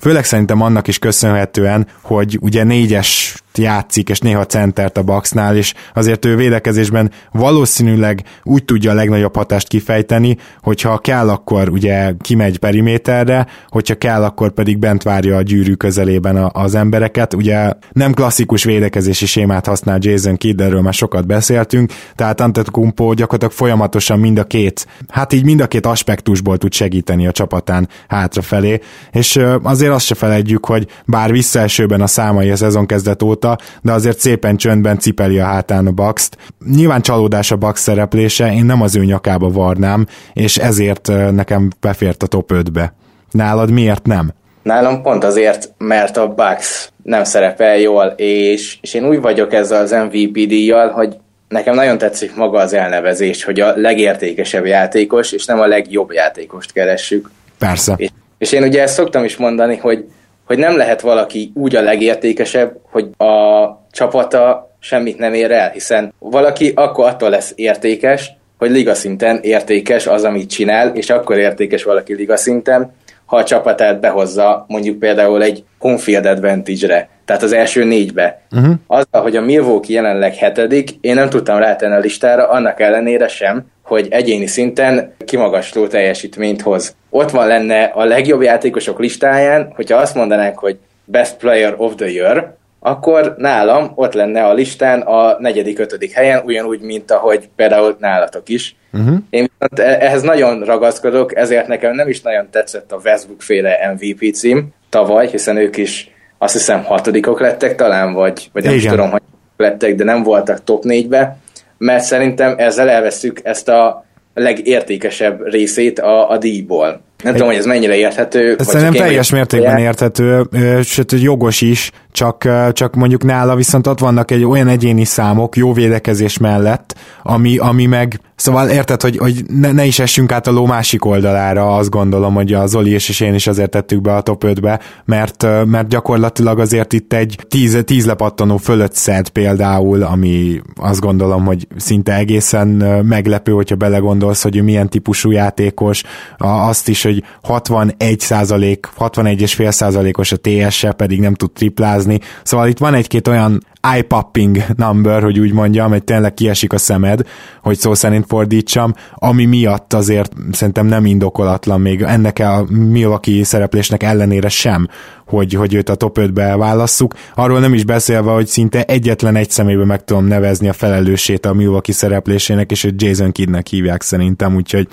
Főleg szerintem annak is köszönhetően, hogy ugye négyes játszik, és néha centert a Bucksnál, és azért ő védekezésben valószínűleg úgy tudja a legnagyobb hatást kifejteni, hogyha kell, akkor ugye kimegy periméterre, hogyha kell, akkor pedig bent várja a gyűrű közelében az embereket. Ugye nem klasszikus védekezési sémát használ Jason Kidd, erről már sokat beszéltünk, tehát Antetokounmpo gyakorlatilag folyamatosan mind a két, hát így mind a két aspektusból tud segíteni a csapatán hátrafelé, és azért azt se felejtjük, hogy bár visszaesőben a számai a szezon kezdet óta, óta, de azért szépen csöndben cipeli a hátán a bucks -t. Nyilván csalódás a Bucks szereplése, én nem az ő nyakába varnám, és ezért nekem befért a top 5-be. Nálad miért nem? Nálam pont azért, mert a Bucks nem szerepel jól, és, és én úgy vagyok ezzel az MVP díjjal, hogy nekem nagyon tetszik maga az elnevezés, hogy a legértékesebb játékos, és nem a legjobb játékost keressük. Persze. És, és én ugye ezt szoktam is mondani, hogy hogy nem lehet valaki úgy a legértékesebb, hogy a csapata semmit nem ér el, hiszen valaki akkor attól lesz értékes, hogy liga szinten értékes az, amit csinál, és akkor értékes valaki liga szinten, ha a csapatát behozza mondjuk például egy home field advantage-re, tehát az első négybe. Uh-huh. Azzal, hogy a Milwaukee jelenleg hetedik, én nem tudtam rátenni a listára, annak ellenére sem, hogy egyéni szinten kimagasló teljesítményt hoz. Ott van lenne a legjobb játékosok listáján, hogyha azt mondanánk, hogy Best Player of the Year, akkor nálam ott lenne a listán a negyedik, ötödik helyen, ugyanúgy, mint ahogy például nálatok is. Uh-huh. Én e- ehhez nagyon ragaszkodok, ezért nekem nem is nagyon tetszett a Westbrook féle MVP cím tavaly, hiszen ők is azt hiszem hatodikok lettek talán, vagy, vagy nem is tudom, hogy lettek, de nem voltak top négybe mert szerintem ezzel elveszük ezt a legértékesebb részét a, a díjból. Nem tudom, hogy ez mennyire érthető. Ez szerintem teljes mértékben érthető, sőt jogos is, csak, csak mondjuk nála viszont ott vannak egy olyan egyéni számok jó védekezés mellett, ami, ami meg Szóval érted, hogy, hogy ne, ne is essünk át a ló másik oldalára, azt gondolom, hogy a Zoli és, és én is azért tettük be a top 5-be, mert, mert gyakorlatilag azért itt egy tíz, tíz lepattanó fölött szed például, ami azt gondolom, hogy szinte egészen meglepő, hogyha belegondolsz, hogy milyen típusú játékos, azt is, hogy 61 százalék, 61,5 százalékos a TS-e, pedig nem tud triplázni, szóval itt van egy-két olyan eye-popping number, hogy úgy mondjam, hogy tényleg kiesik a szemed, hogy szó szerint fordítsam, ami miatt azért szerintem nem indokolatlan még ennek a Milwaukee szereplésnek ellenére sem, hogy, hogy őt a top 5-be válasszuk. Arról nem is beszélve, hogy szinte egyetlen egy szemébe meg tudom nevezni a felelősét a Milwaukee szereplésének, és hogy Jason Kiddnek hívják szerintem, úgyhogy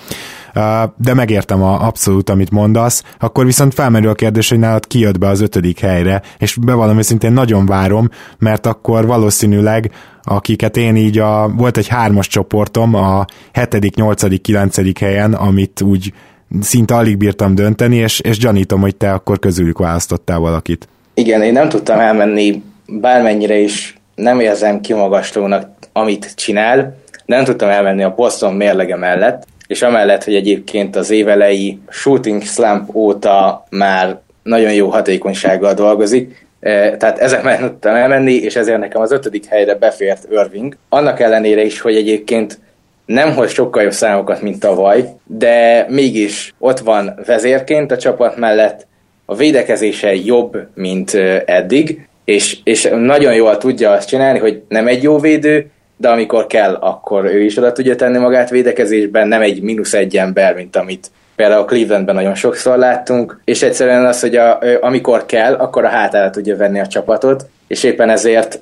de megértem a, abszolút, amit mondasz, akkor viszont felmerül a kérdés, hogy nálad kijött be az ötödik helyre, és bevallom őszintén nagyon várom, mert akkor valószínűleg akiket én így a, volt egy hármas csoportom a hetedik, nyolcadik, kilencedik helyen, amit úgy szinte alig bírtam dönteni, és, és gyanítom, hogy te akkor közülük választottál valakit. Igen, én nem tudtam elmenni, bármennyire is nem érzem kimagaslónak, amit csinál, nem tudtam elmenni a Boston mérlege mellett, és amellett, hogy egyébként az évelei shooting slump óta már nagyon jó hatékonysággal dolgozik, tehát ezek mellett tudtam elmenni, és ezért nekem az ötödik helyre befért Irving. Annak ellenére is, hogy egyébként nem hoz sokkal jobb számokat, mint tavaly, de mégis ott van vezérként a csapat mellett, a védekezése jobb, mint eddig, és, és nagyon jól tudja azt csinálni, hogy nem egy jó védő, de amikor kell, akkor ő is oda tudja tenni magát védekezésben, nem egy mínusz egy ember, mint amit például Clevelandben nagyon sokszor láttunk, és egyszerűen az, hogy a, amikor kell, akkor a hátára tudja venni a csapatot, és éppen ezért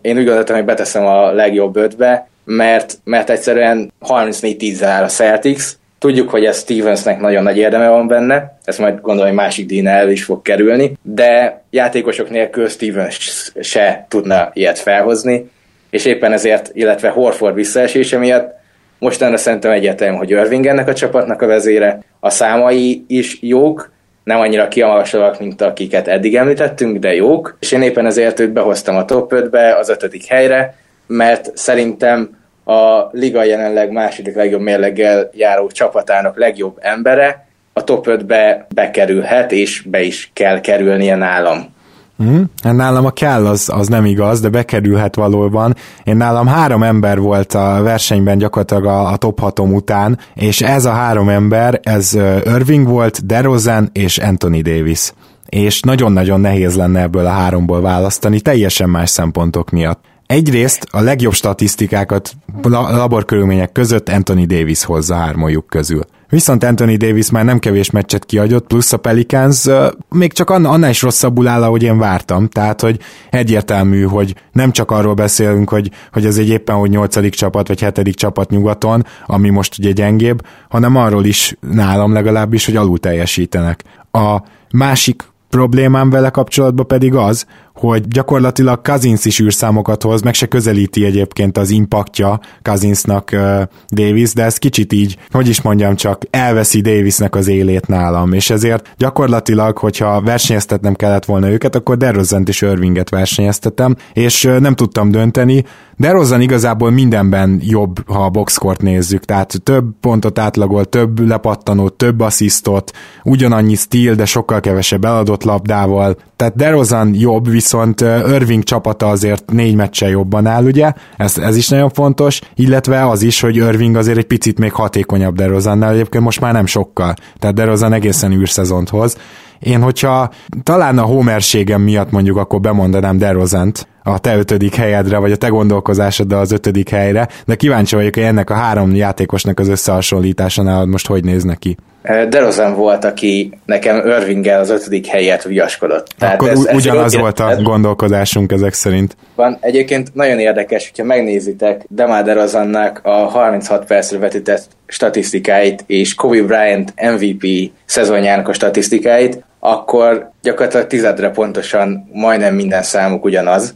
én úgy gondoltam, hogy beteszem a legjobb ötbe, mert, mert egyszerűen 34-10 áll a Celtics, Tudjuk, hogy ez Stevensnek nagyon nagy érdeme van benne, ezt majd gondolom, hogy másik díjnál el is fog kerülni, de játékosok nélkül Stevens se tudna ilyet felhozni, és éppen ezért, illetve Horford visszaesése miatt mostanra szerintem egyetem, hogy Irving ennek a csapatnak a vezére, a számai is jók, nem annyira kiamagaslóak, mint akiket eddig említettünk, de jók, és én éppen ezért őt behoztam a top 5-be, az ötödik helyre, mert szerintem a liga jelenleg második legjobb mérleggel járó csapatának legjobb embere, a top 5-be bekerülhet, és be is kell kerülnie nálam. Hmm, nálam a kell az, az nem igaz, de bekerülhet valóban. Én nálam három ember volt a versenyben gyakorlatilag a, a top 6 után, és ez a három ember, ez Irving volt, DeRozan és Anthony Davis. És nagyon-nagyon nehéz lenne ebből a háromból választani, teljesen más szempontok miatt. Egyrészt a legjobb statisztikákat laborkörülmények között Anthony Davis hozza hármójuk közül. Viszont Anthony Davis már nem kevés meccset kiadott, plusz a Pelicans még csak annál is rosszabbul áll, ahogy én vártam. Tehát, hogy egyértelmű, hogy nem csak arról beszélünk, hogy, hogy ez egy éppen hogy nyolcadik csapat, vagy hetedik csapat nyugaton, ami most ugye gyengébb, hanem arról is nálam legalábbis, hogy alul teljesítenek. A másik problémám vele kapcsolatban pedig az, hogy gyakorlatilag Kazinsz is űrszámokat hoz, meg se közelíti egyébként az impaktja Kazinsnak uh, Davis, de ez kicsit így, hogy is mondjam csak, elveszi Davisnek az élét nálam, és ezért gyakorlatilag, hogyha versenyeztetnem kellett volna őket, akkor DeRozant és Irvinget versenyeztetem, és uh, nem tudtam dönteni, DeRozan igazából mindenben jobb, ha a boxkort nézzük, tehát több pontot átlagol, több lepattanót, több asszisztot, ugyanannyi stíl, de sokkal kevesebb eladott labdával, tehát DeRozan jobb, viszont Irving csapata azért négy meccsen jobban áll, ugye, ez, ez is nagyon fontos, illetve az is, hogy Irving azért egy picit még hatékonyabb DeRozannál, egyébként most már nem sokkal, tehát DeRozan egészen űrszezont hoz. Én, hogyha talán a homerségem miatt mondjuk akkor bemondanám DeRozant a te ötödik helyedre, vagy a te gondolkozásoddal az ötödik helyre, de kíváncsi vagyok, hogy ennek a három játékosnak az összehasonlítása nálad most hogy néz neki. Derozan volt, aki nekem Irvinggel az ötödik helyet viaskodott. Tehát Akkor ez, ez ugyanaz volt a gondolkodásunk ezek szerint. Van egyébként nagyon érdekes, hogyha megnézitek Demar Derozannak a 36 percre vetített statisztikáit és Kobe Bryant MVP szezonjának a statisztikáit, akkor gyakorlatilag tizedre pontosan majdnem minden számuk ugyanaz.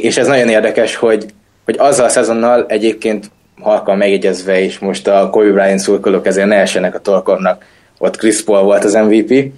És ez nagyon érdekes, hogy, hogy azzal a szezonnal egyébként halkan megjegyezve, és most a Kobe Bryant szurkolók ezért ne essenek a torkornak, ott Chris Paul volt az MVP,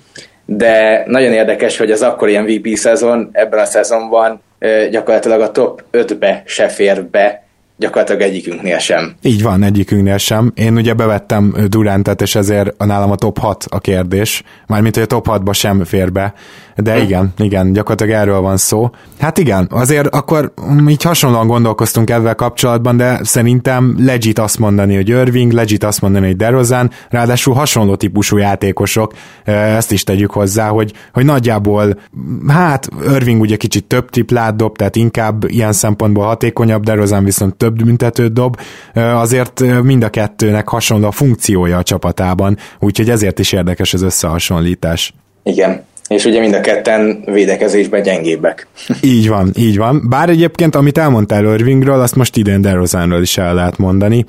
de nagyon érdekes, hogy az akkori MVP szezon ebben a szezonban gyakorlatilag a top 5-be se fér be, gyakorlatilag egyikünknél sem. Így van, egyikünknél sem. Én ugye bevettem Durantet, és ezért nálam a top 6 a kérdés. Mármint, hogy a top 6-ba sem fér be. De igen, igen, gyakorlatilag erről van szó. Hát igen, azért akkor így hasonlóan gondolkoztunk ezzel kapcsolatban, de szerintem legit azt mondani, hogy Irving, legit azt mondani, hogy DeRozan, ráadásul hasonló típusú játékosok, ezt is tegyük hozzá, hogy, hogy nagyjából, hát Irving ugye kicsit több triplát dob, tehát inkább ilyen szempontból hatékonyabb, DeRozan viszont több büntetőt dob, azért mind a kettőnek hasonló a funkciója a csapatában, úgyhogy ezért is érdekes az összehasonlítás. Igen, és ugye mind a ketten védekezésben gyengébbek. (laughs) így van, így van. Bár egyébként, amit elmondtál Irvingről, azt most idén DeRozanról is el lehet mondani.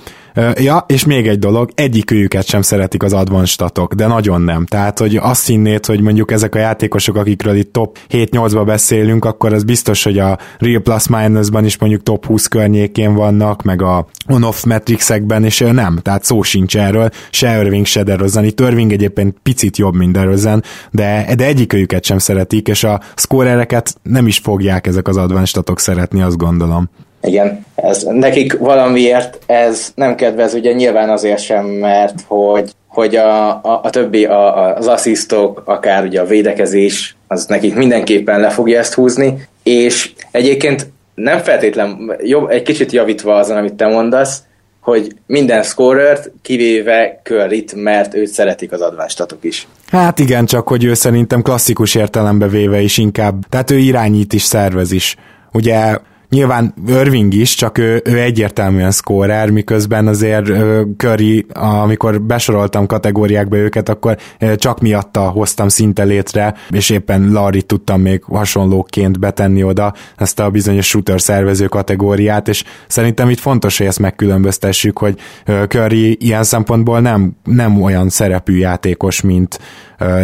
Ja, és még egy dolog, egyik őket sem szeretik az advanstatok, de nagyon nem. Tehát, hogy azt hinnéd, hogy mondjuk ezek a játékosok, akikről itt top 7-8-ba beszélünk, akkor az biztos, hogy a Real Plus Minus-ban is mondjuk top 20 környékén vannak, meg a on-off metrixekben, és nem. Tehát szó sincs erről, se Irving, se DeRozan. Itt Irving egyébként picit jobb, mint DeRozan, de, de egyik őket sem szeretik, és a scorereket nem is fogják ezek az advanstatok szeretni, azt gondolom. Igen, ez, nekik valamiért ez nem kedvez, ugye nyilván azért sem, mert hogy, hogy a, a, a többi, a, az asszisztok, akár ugye a védekezés, az nekik mindenképpen le fogja ezt húzni, és egyébként nem feltétlen, jobb, egy kicsit javítva azon, amit te mondasz, hogy minden scorert, kivéve Curryt, mert őt szeretik az advánstatok is. Hát igen, csak hogy ő szerintem klasszikus értelembe véve is inkább, tehát ő irányít is, szervez is. Ugye nyilván Irving is, csak ő, ő egyértelműen scorer, miközben azért Curry, amikor besoroltam kategóriákba őket, akkor csak miatta hoztam szinte létre, és éppen Larry tudtam még hasonlóként betenni oda ezt a bizonyos shooter szervező kategóriát, és szerintem itt fontos, hogy ezt megkülönböztessük, hogy Curry ilyen szempontból nem, nem olyan szerepű játékos, mint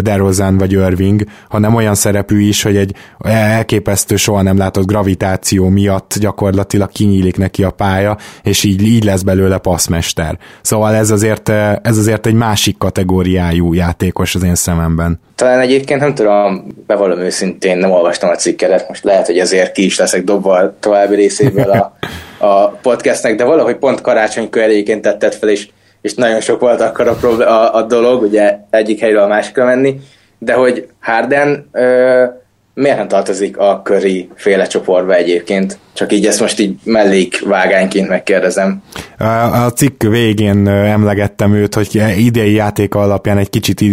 DeRozan vagy Irving, hanem olyan szerepű is, hogy egy elképesztő, soha nem látott gravitáció miatt gyakorlatilag kinyílik neki a pálya, és így, így lesz belőle passzmester. Szóval ez azért, ez azért egy másik kategóriájú játékos az én szememben. Talán egyébként nem tudom, bevallom őszintén, nem olvastam a cikkedet, most lehet, hogy ezért ki is leszek dobva a további részéből a, a podcastnek, de valahogy pont karácsonykor elégként tetted fel, és és nagyon sok volt akkor a, problé- a, a dolog, ugye egyik helyről a másikra menni, de hogy Harden ö, miért nem tartozik a köri féle csoportba egyébként? Csak így ezt most így mellékvágányként megkérdezem. A cikk végén emlegettem őt, hogy idei játéka alapján egy kicsit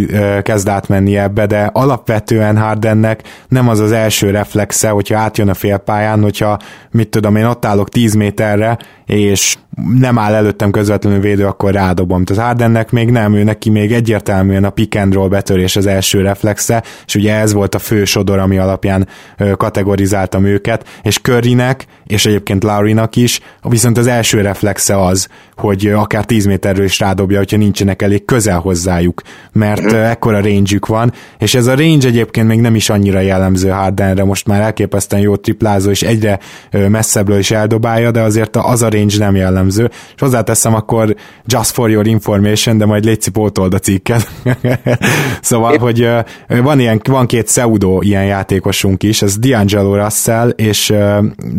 kezd átmenni ebbe, de alapvetően Hardennek nem az az első reflexe, hogyha átjön a félpályán, hogyha mit tudom én, ott állok 10 méterre, és nem áll előttem közvetlenül védő, akkor rádobom. Tehát Hardennek még nem, ő neki még egyértelműen a pick and roll betörés az első reflexe, és ugye ez volt a fő sodor, ami alapján kategorizáltam őket, és Currynek és egyébként Laurinak is, viszont az első reflexe az, hogy akár 10 méterről is rádobja, hogyha nincsenek elég közel hozzájuk, mert ekkora range van, és ez a range egyébként még nem is annyira jellemző Hardenre, most már elképesztően jó triplázó, és egyre messzebbről is eldobálja, de azért az a range nem jellemző, és hozzáteszem akkor just for your information, de majd létszi pótold a cikket. (laughs) szóval, hogy van, ilyen, van két pseudo ilyen játékosunk is, ez D'Angelo Russell és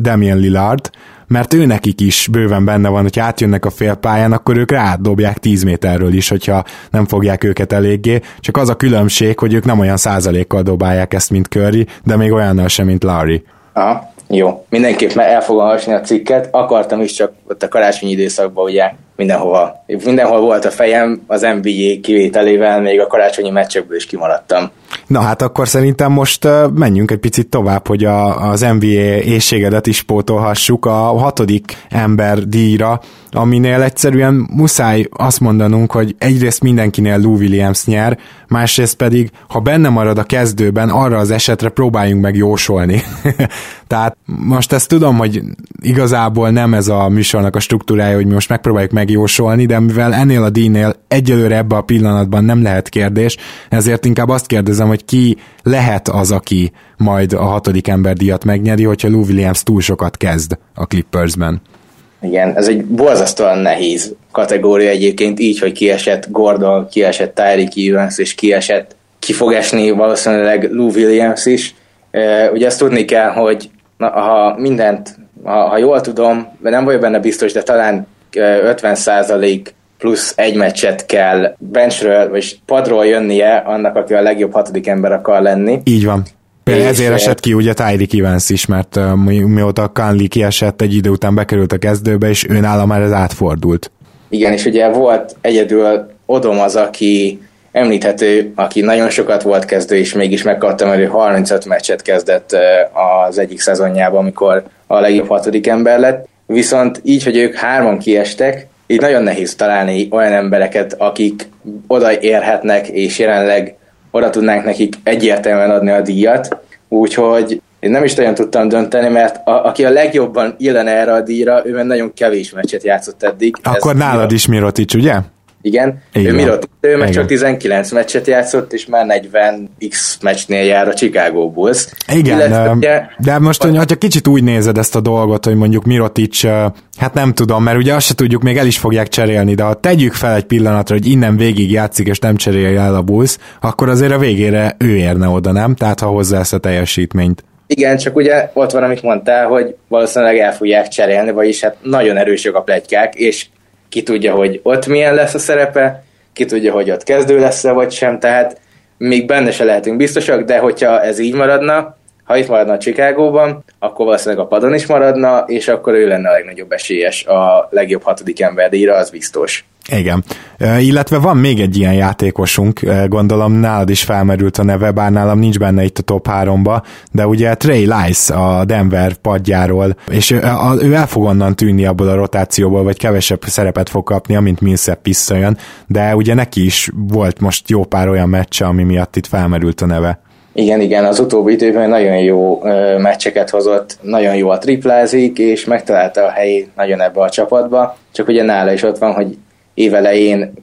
Damian Lillard, mert ő nekik is bőven benne van, hogy átjönnek a félpályán, akkor ők rádobják 10 méterről is, hogyha nem fogják őket eléggé. Csak az a különbség, hogy ők nem olyan százalékkal dobálják ezt, mint Curry, de még olyannal sem, mint Larry. Aha, jó. Mindenképp el fogom hasni a cikket. Akartam is, csak ott a karácsonyi időszakban ugye mindenhova. Mindenhol volt a fejem, az NBA kivételével még a karácsonyi meccsekből is kimaradtam. Na hát akkor szerintem most menjünk egy picit tovább, hogy a, az NBA éjségedet is pótolhassuk a hatodik ember díjra, aminél egyszerűen muszáj azt mondanunk, hogy egyrészt mindenkinél Lou Williams nyer, másrészt pedig, ha benne marad a kezdőben, arra az esetre próbáljunk meg jósolni. (laughs) Tehát most ezt tudom, hogy igazából nem ez a műsornak a struktúrája, hogy mi most megpróbáljuk megjósolni, de mivel ennél a díjnél egyelőre ebbe a pillanatban nem lehet kérdés, ezért inkább azt kérdezem, hogy ki lehet az, aki majd a hatodik ember díjat megnyeri, hogyha Lou Williams túl sokat kezd a Clippersben. Igen, ez egy borzasztóan nehéz kategória egyébként, így, hogy kiesett Gordon, kiesett Tyreek Evans, és kiesett, ki fog esni valószínűleg Lou Williams is. Ugye azt tudni kell, hogy na, ha mindent, ha, ha jól tudom, de nem vagyok benne biztos, de talán 50% plusz egy meccset kell benchről, vagy padról jönnie annak, aki a legjobb hatodik ember akar lenni. Így van. Például ezért esett ki ugye Tyreek Evans is, mert uh, mi, mióta Conley kiesett, egy idő után bekerült a kezdőbe, és ő nála már ez átfordult. Igen, és ugye volt egyedül Odom az, aki említhető, aki nagyon sokat volt kezdő, és mégis megkapta, mert ő 35 meccset kezdett az egyik szezonjában, amikor a legjobb hatodik ember lett. Viszont így, hogy ők hárman kiestek, így nagyon nehéz találni olyan embereket, akik odaérhetnek, és jelenleg oda tudnánk nekik egyértelműen adni a díjat. Úgyhogy én nem is nagyon tudtam dönteni, mert a, aki a legjobban illene erre a díjra, ő már nagyon kevés meccset játszott eddig. Akkor Ez nálad is Mirotic, ugye? Igen, Igen. ő Mirotic, ő meg csak 19 meccset játszott, és már 40 x meccsnél jár a Chicago Bulls. Igen, Illetve, ugye, de most, hogy ha kicsit úgy nézed ezt a dolgot, hogy mondjuk Mirotic, hát nem tudom, mert ugye azt se tudjuk, még el is fogják cserélni, de ha tegyük fel egy pillanatra, hogy innen végig játszik, és nem cserélje el a Bulls, akkor azért a végére ő érne oda, nem? Tehát ha hozzá ezt a teljesítményt. Igen, csak ugye ott van, amit mondtál, hogy valószínűleg el fogják cserélni, vagyis hát nagyon erősek a plegykák, és ki tudja, hogy ott milyen lesz a szerepe, ki tudja, hogy ott kezdő lesz-e vagy sem, tehát még benne se lehetünk biztosak, de hogyha ez így maradna, ha itt maradna a Chicagóban, akkor valószínűleg a padon is maradna, és akkor ő lenne a legnagyobb esélyes a legjobb hatodik ember díjra, az biztos. Igen. Illetve van még egy ilyen játékosunk, gondolom nálad is felmerült a neve, bár nálam nincs benne itt a top 3-ba, de ugye Trey Lice a Denver padjáról, és ő el fog onnan tűnni abból a rotációból, vagy kevesebb szerepet fog kapni, amint Millsap visszajön, de ugye neki is volt most jó pár olyan meccse, ami miatt itt felmerült a neve. Igen, igen, az utóbbi időben nagyon jó ö, meccseket hozott, nagyon jó a triplázik, és megtalálta a helyét nagyon ebbe a csapatba, csak ugye nála is ott van, hogy évelején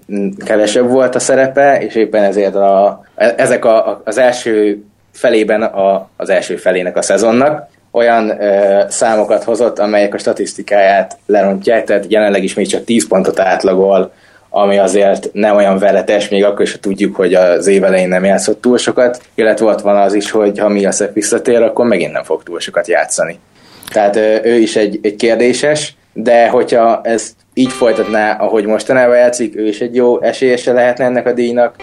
kevesebb volt a szerepe, és éppen ezért a, ezek a, az első felében a, az első felének a szezonnak olyan ö, számokat hozott, amelyek a statisztikáját lerontják, tehát jelenleg is még csak 10 pontot átlagol, ami azért nem olyan veletes, még akkor is tudjuk, hogy az év nem játszott túl sokat, illetve ott van az is, hogy ha mi a visszatér, akkor megint nem fog túl sokat játszani. Tehát ő is egy, egy kérdéses, de hogyha ez így folytatná, ahogy mostanában játszik, ő is egy jó esélyese lehetne ennek a díjnak.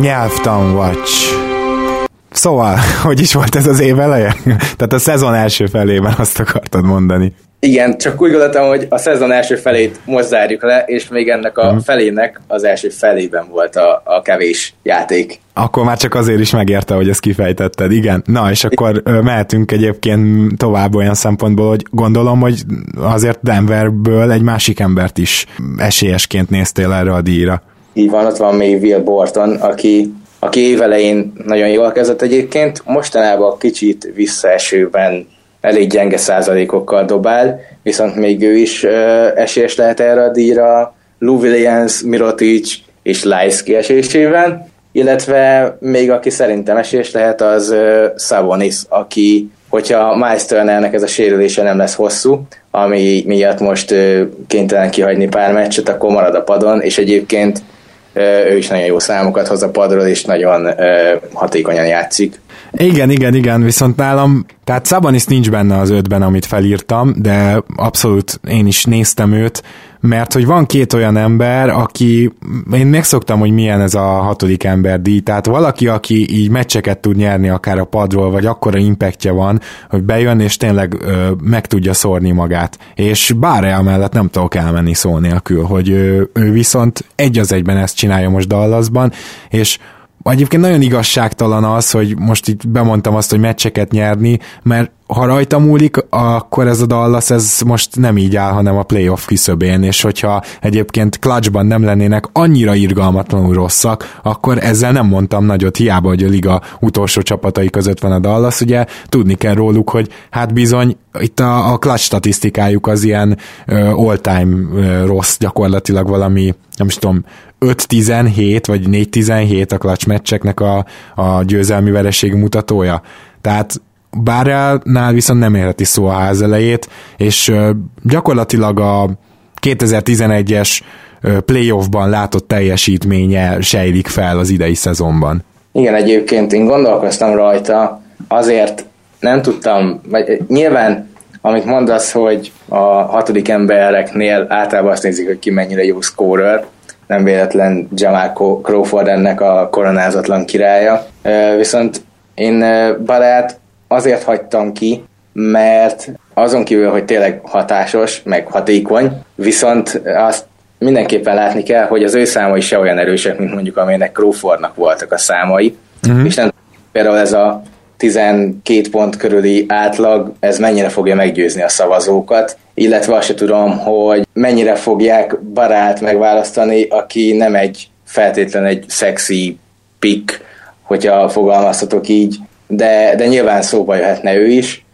Nyelvtan Watch. Szóval, (laughs) hogy is volt ez az év eleje? (laughs) Tehát a szezon első felében azt akartad mondani. Igen, csak úgy gondoltam, hogy a szezon első felét most zárjuk le, és még ennek a mhm. felének az első felében volt a, a kevés játék. Akkor már csak azért is megérte, hogy ezt kifejtetted, igen. Na, és akkor mehetünk egyébként tovább olyan szempontból, hogy gondolom, hogy azért Denverből egy másik embert is esélyesként néztél erre a díjra. Így van, ott van még Will Borton, aki, aki évelején nagyon jól kezdett egyébként, mostanában kicsit visszaesőben elég gyenge százalékokkal dobál, viszont még ő is esélyes lehet erre a díjra, Lou Williams, Mirotic és Lice kiesésében, illetve még aki szerintem esélyes lehet az Savonis, aki hogyha Miles Turnernek ez a sérülése nem lesz hosszú, ami miatt most kénytelen kihagyni pár meccset, akkor marad a padon, és egyébként ő is nagyon jó számokat hoz a padról, és nagyon hatékonyan játszik. Igen, igen, igen, viszont nálam, tehát Szabanis nincs benne az ötben, amit felírtam, de abszolút én is néztem őt, mert hogy van két olyan ember, aki, én megszoktam, hogy milyen ez a hatodik ember díj, tehát valaki, aki így meccseket tud nyerni akár a padról, vagy akkora impactja van, hogy bejön és tényleg ö, meg tudja szórni magát. És bár mellett nem tudok elmenni szó nélkül, hogy ő, ő viszont egy az egyben ezt csinálja most Dallasban, és Egyébként nagyon igazságtalan az, hogy most így bemondtam azt, hogy meccseket nyerni, mert ha rajta múlik, akkor ez a Dallas ez most nem így áll, hanem a playoff küszöbén, és hogyha egyébként clutchban nem lennének annyira irgalmatlanul rosszak, akkor ezzel nem mondtam nagyot, hiába, hogy a liga utolsó csapatai között van a Dallas, ugye tudni kell róluk, hogy hát bizony itt a, a clutch statisztikájuk az ilyen all-time rossz, gyakorlatilag valami, nem is tudom, 5-17 vagy 4-17 a clutch meccseknek a, a győzelmi vereség mutatója. Tehát Bárelnál viszont nem érheti szó a ház elejét, és gyakorlatilag a 2011-es playoffban látott teljesítménye sejlik fel az idei szezonban. Igen, egyébként én gondolkoztam rajta, azért nem tudtam, vagy nyilván amit mondasz, hogy a hatodik embereknél általában azt nézik, hogy ki mennyire jó scorer, nem véletlen Jamal Crawford ennek a koronázatlan királya. Viszont én Barát azért hagytam ki, mert azon kívül, hogy tényleg hatásos, meg hatékony, viszont azt mindenképpen látni kell, hogy az ő számai se olyan erősek, mint mondjuk amelynek Crawfordnak voltak a számai, uh-huh. és nem például ez a 12 pont körüli átlag, ez mennyire fogja meggyőzni a szavazókat, illetve azt se tudom, hogy mennyire fogják barát megválasztani, aki nem egy feltétlen egy szexi pick, hogyha fogalmazhatok így, de, de nyilván szóba jöhetne ő is,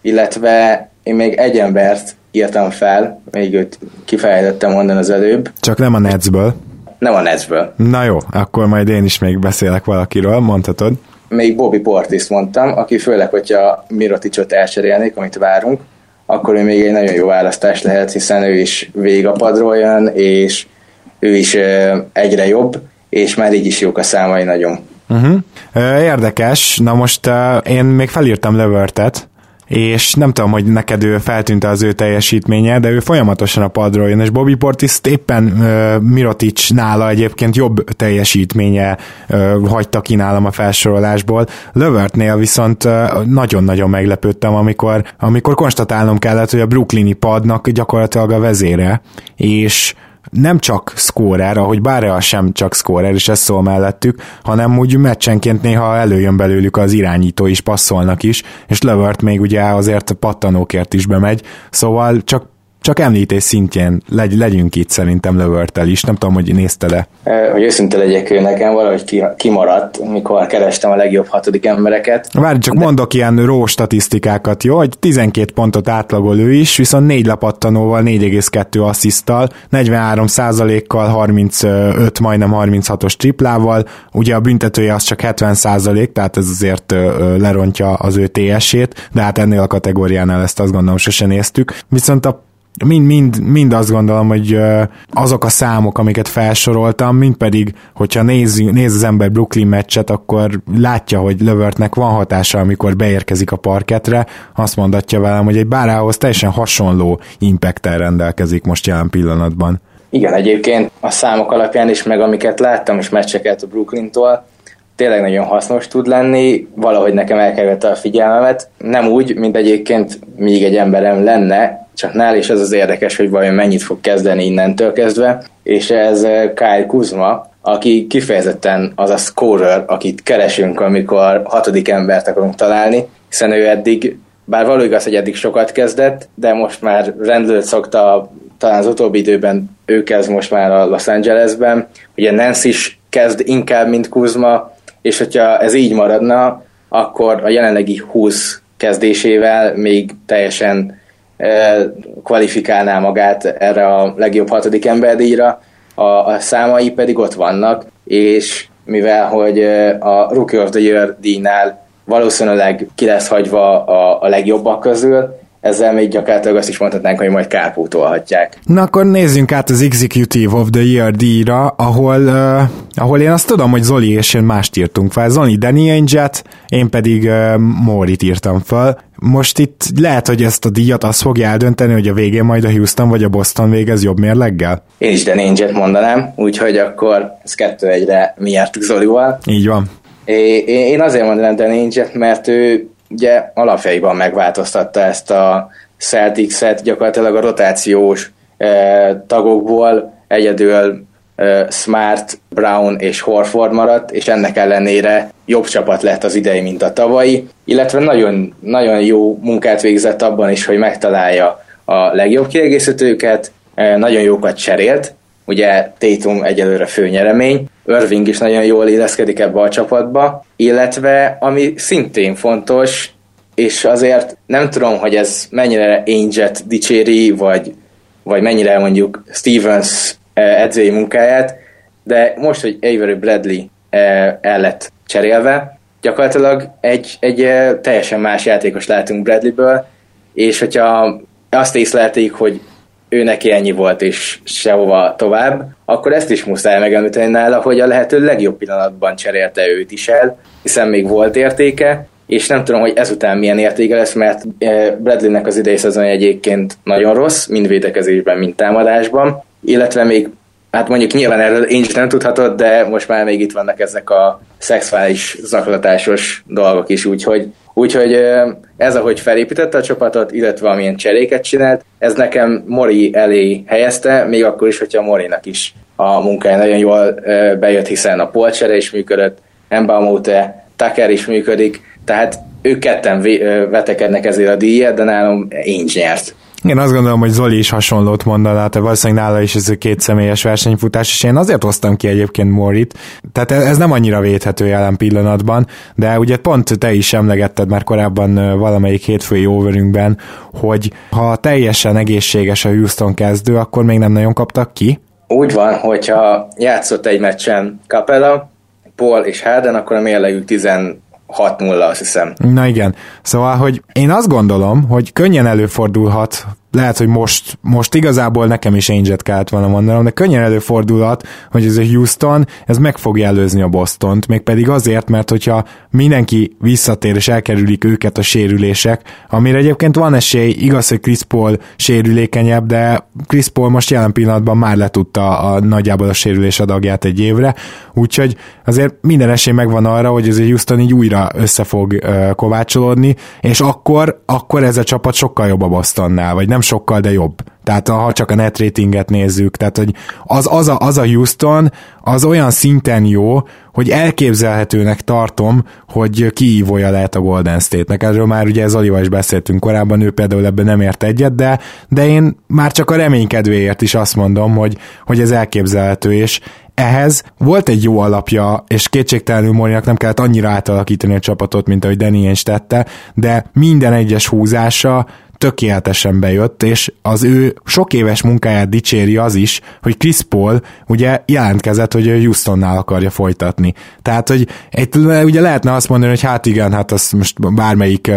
illetve én még egy embert írtam fel, még őt kifejtettem mondani az előbb. Csak nem a Netsből. Nem a Netsből. Na jó, akkor majd én is még beszélek valakiről, mondhatod. Még Bobby Portis mondtam, aki főleg, hogyha Miroticsot elcserélnék, amit várunk, akkor ő még egy nagyon jó választás lehet, hiszen ő is végig a padról jön, és ő is egyre jobb, és már így is jók a számai nagyon. Uh-huh. Érdekes, na most én még felírtam Levertet, és nem tudom, hogy neked ő feltűnt az ő teljesítménye, de ő folyamatosan a padról jön, és Bobby Portis éppen uh, Mirotic nála egyébként jobb teljesítménye uh, hagyta ki nálam a felsorolásból. Lövertnél viszont uh, nagyon-nagyon meglepődtem, amikor, amikor konstatálnom kellett, hogy a brooklyni padnak gyakorlatilag a vezére, és nem csak scorer, ahogy Bárea sem csak scorer, és ez szól mellettük, hanem úgy meccsenként néha előjön belőlük az irányító is, passzolnak is, és Levert még ugye azért pattanókért is bemegy, szóval csak csak említés szintjén legy, legyünk itt szerintem Lövörtel is, nem tudom, hogy nézte-e. Hogy őszinte legyek, nekem valahogy kimaradt, mikor kerestem a legjobb hatodik embereket. Várj, csak De... mondok ilyen ró statisztikákat, jó? Hogy 12 pontot átlagol ő is, viszont 4 lepattanóval, 4,2 asszisztal, 43 kal 35, majdnem 36-os triplával, ugye a büntetője az csak 70 százalék, tehát ez azért lerontja az ő TS-ét, de hát ennél a kategóriánál ezt azt gondolom sose néztük. Viszont a mind, mind, mind azt gondolom, hogy azok a számok, amiket felsoroltam, mind pedig, hogyha néz, néz az ember Brooklyn meccset, akkor látja, hogy Lövertnek van hatása, amikor beérkezik a parketre, azt mondatja velem, hogy egy bárához teljesen hasonló impactel rendelkezik most jelen pillanatban. Igen, egyébként a számok alapján is, meg amiket láttam is meccseket a Brooklyn-tól, tényleg nagyon hasznos tud lenni, valahogy nekem elkerülte a figyelmemet. Nem úgy, mint egyébként még egy emberem lenne, csak nál is az az érdekes, hogy vajon mennyit fog kezdeni innentől kezdve, és ez eh, Kyle Kuzma, aki kifejezetten az a scorer, akit keresünk, amikor hatodik embert akarunk találni, hiszen ő eddig, bár való igaz, hogy eddig sokat kezdett, de most már rendőrt szokta, talán az utóbbi időben ő kezd most már a Los Angelesben, ugye Nance is kezd inkább, mint Kuzma, és hogyha ez így maradna, akkor a jelenlegi 20 kezdésével még teljesen kvalifikálná magát erre a legjobb hatodik emberdíjra, a, a számai pedig ott vannak, és mivel hogy a Rookie of the Year díjnál valószínűleg ki lesz hagyva a, a legjobbak közül, ezzel még gyakorlatilag azt is mondhatnánk, hogy majd kárpótolhatják. Na akkor nézzünk át az Executive of the Year díjra, ahol, uh, ahol én azt tudom, hogy Zoli és én mást írtunk fel. Zoli Danny Ainge-et, én pedig uh, Morit írtam fel. Most itt lehet, hogy ezt a díjat azt fogja eldönteni, hogy a végén majd a Houston vagy a Boston végez jobb mérleggel? Én is Danny Ainge-et mondanám, úgyhogy akkor ez kettő egyre mi jártuk Zolival. Így van. É, én azért mondanám Danny Ainge-et, mert ő ugye alapjaiban megváltoztatta ezt a Celtics-et, gyakorlatilag a rotációs eh, tagokból egyedül eh, Smart, Brown és Horford maradt, és ennek ellenére jobb csapat lett az idei, mint a tavalyi, illetve nagyon, nagyon jó munkát végzett abban is, hogy megtalálja a legjobb kiegészítőket, eh, nagyon jókat cserélt, ugye Tatum egyelőre főnyeremény, Irving is nagyon jól illeszkedik ebbe a csapatba, illetve ami szintén fontos, és azért nem tudom, hogy ez mennyire Ainge-et dicséri, vagy, vagy mennyire mondjuk Stevens eh, edzői munkáját, de most, hogy Avery Bradley eh, el lett cserélve, gyakorlatilag egy, egy eh, teljesen más játékos látunk Bradleyből, és hogyha azt észlelték, hogy ő neki ennyi volt, és sehova tovább, akkor ezt is muszáj megemlíteni nála, hogy a lehető legjobb pillanatban cserélte őt is el, hiszen még volt értéke, és nem tudom, hogy ezután milyen értéke lesz, mert eh, Bradleynek az idei szezonja egyébként nagyon rossz, mind védekezésben, mind támadásban, illetve még Hát mondjuk nyilván erről én is nem tudhatod, de most már még itt vannak ezek a szexuális zaklatásos dolgok is, úgyhogy, úgyhogy ez, ahogy felépítette a csapatot, illetve amilyen cseréket csinált, ez nekem Mori elé helyezte, még akkor is, hogyha Morinak is a munkája nagyon jól bejött, hiszen a polcsere is működött, Mbamute, Tucker is működik, tehát ők ketten vetekednek ezért a díjat, de nálam én nyert. Én azt gondolom, hogy Zoli is hasonlót mondaná, tehát valószínűleg nála is ez a két személyes versenyfutás, és én azért hoztam ki egyébként Morit, tehát ez nem annyira védhető jelen pillanatban, de ugye pont te is emlegetted már korábban valamelyik hétfői overünkben, hogy ha teljesen egészséges a Houston kezdő, akkor még nem nagyon kaptak ki. Úgy van, hogyha játszott egy meccsen Capella, Paul és Harden, akkor a mérlegük 6-0, azt hiszem. Na igen. Szóval, hogy én azt gondolom, hogy könnyen előfordulhat, lehet, hogy most, most igazából nekem is Ainge-et kellett volna mondanom, de könnyen előfordulhat, hogy ez a Houston, ez meg fogja előzni a Bostont, mégpedig azért, mert hogyha mindenki visszatér és elkerülik őket a sérülések, amire egyébként van esély, igaz, hogy Chris Paul sérülékenyebb, de Chris Paul most jelen pillanatban már letudta a nagyjából a sérülés adagját egy évre, úgyhogy azért minden esély megvan arra, hogy ez a Houston így újra össze fog uh, kovácsolódni, és akkor, akkor ez a csapat sokkal jobb a Bostonnál, vagy nem sokkal, de jobb. Tehát ha csak a net ratinget nézzük, tehát hogy az, az, a, az a Houston, az olyan szinten jó, hogy elképzelhetőnek tartom, hogy kiívója lehet a Golden State-nek. Erről már ugye Zolival is beszéltünk korábban, ő például ebben nem ért egyet, de, de én már csak a reménykedvéért is azt mondom, hogy, hogy ez elképzelhető, és ehhez volt egy jó alapja, és kétségtelenül Morinak nem kellett annyira átalakítani a csapatot, mint ahogy Danny Ainge tette, de minden egyes húzása tökéletesen bejött, és az ő sok éves munkáját dicséri az is, hogy Chris Paul ugye jelentkezett, hogy Houstonnál akarja folytatni. Tehát, hogy egy, ugye lehetne azt mondani, hogy hát igen, hát az most bármelyik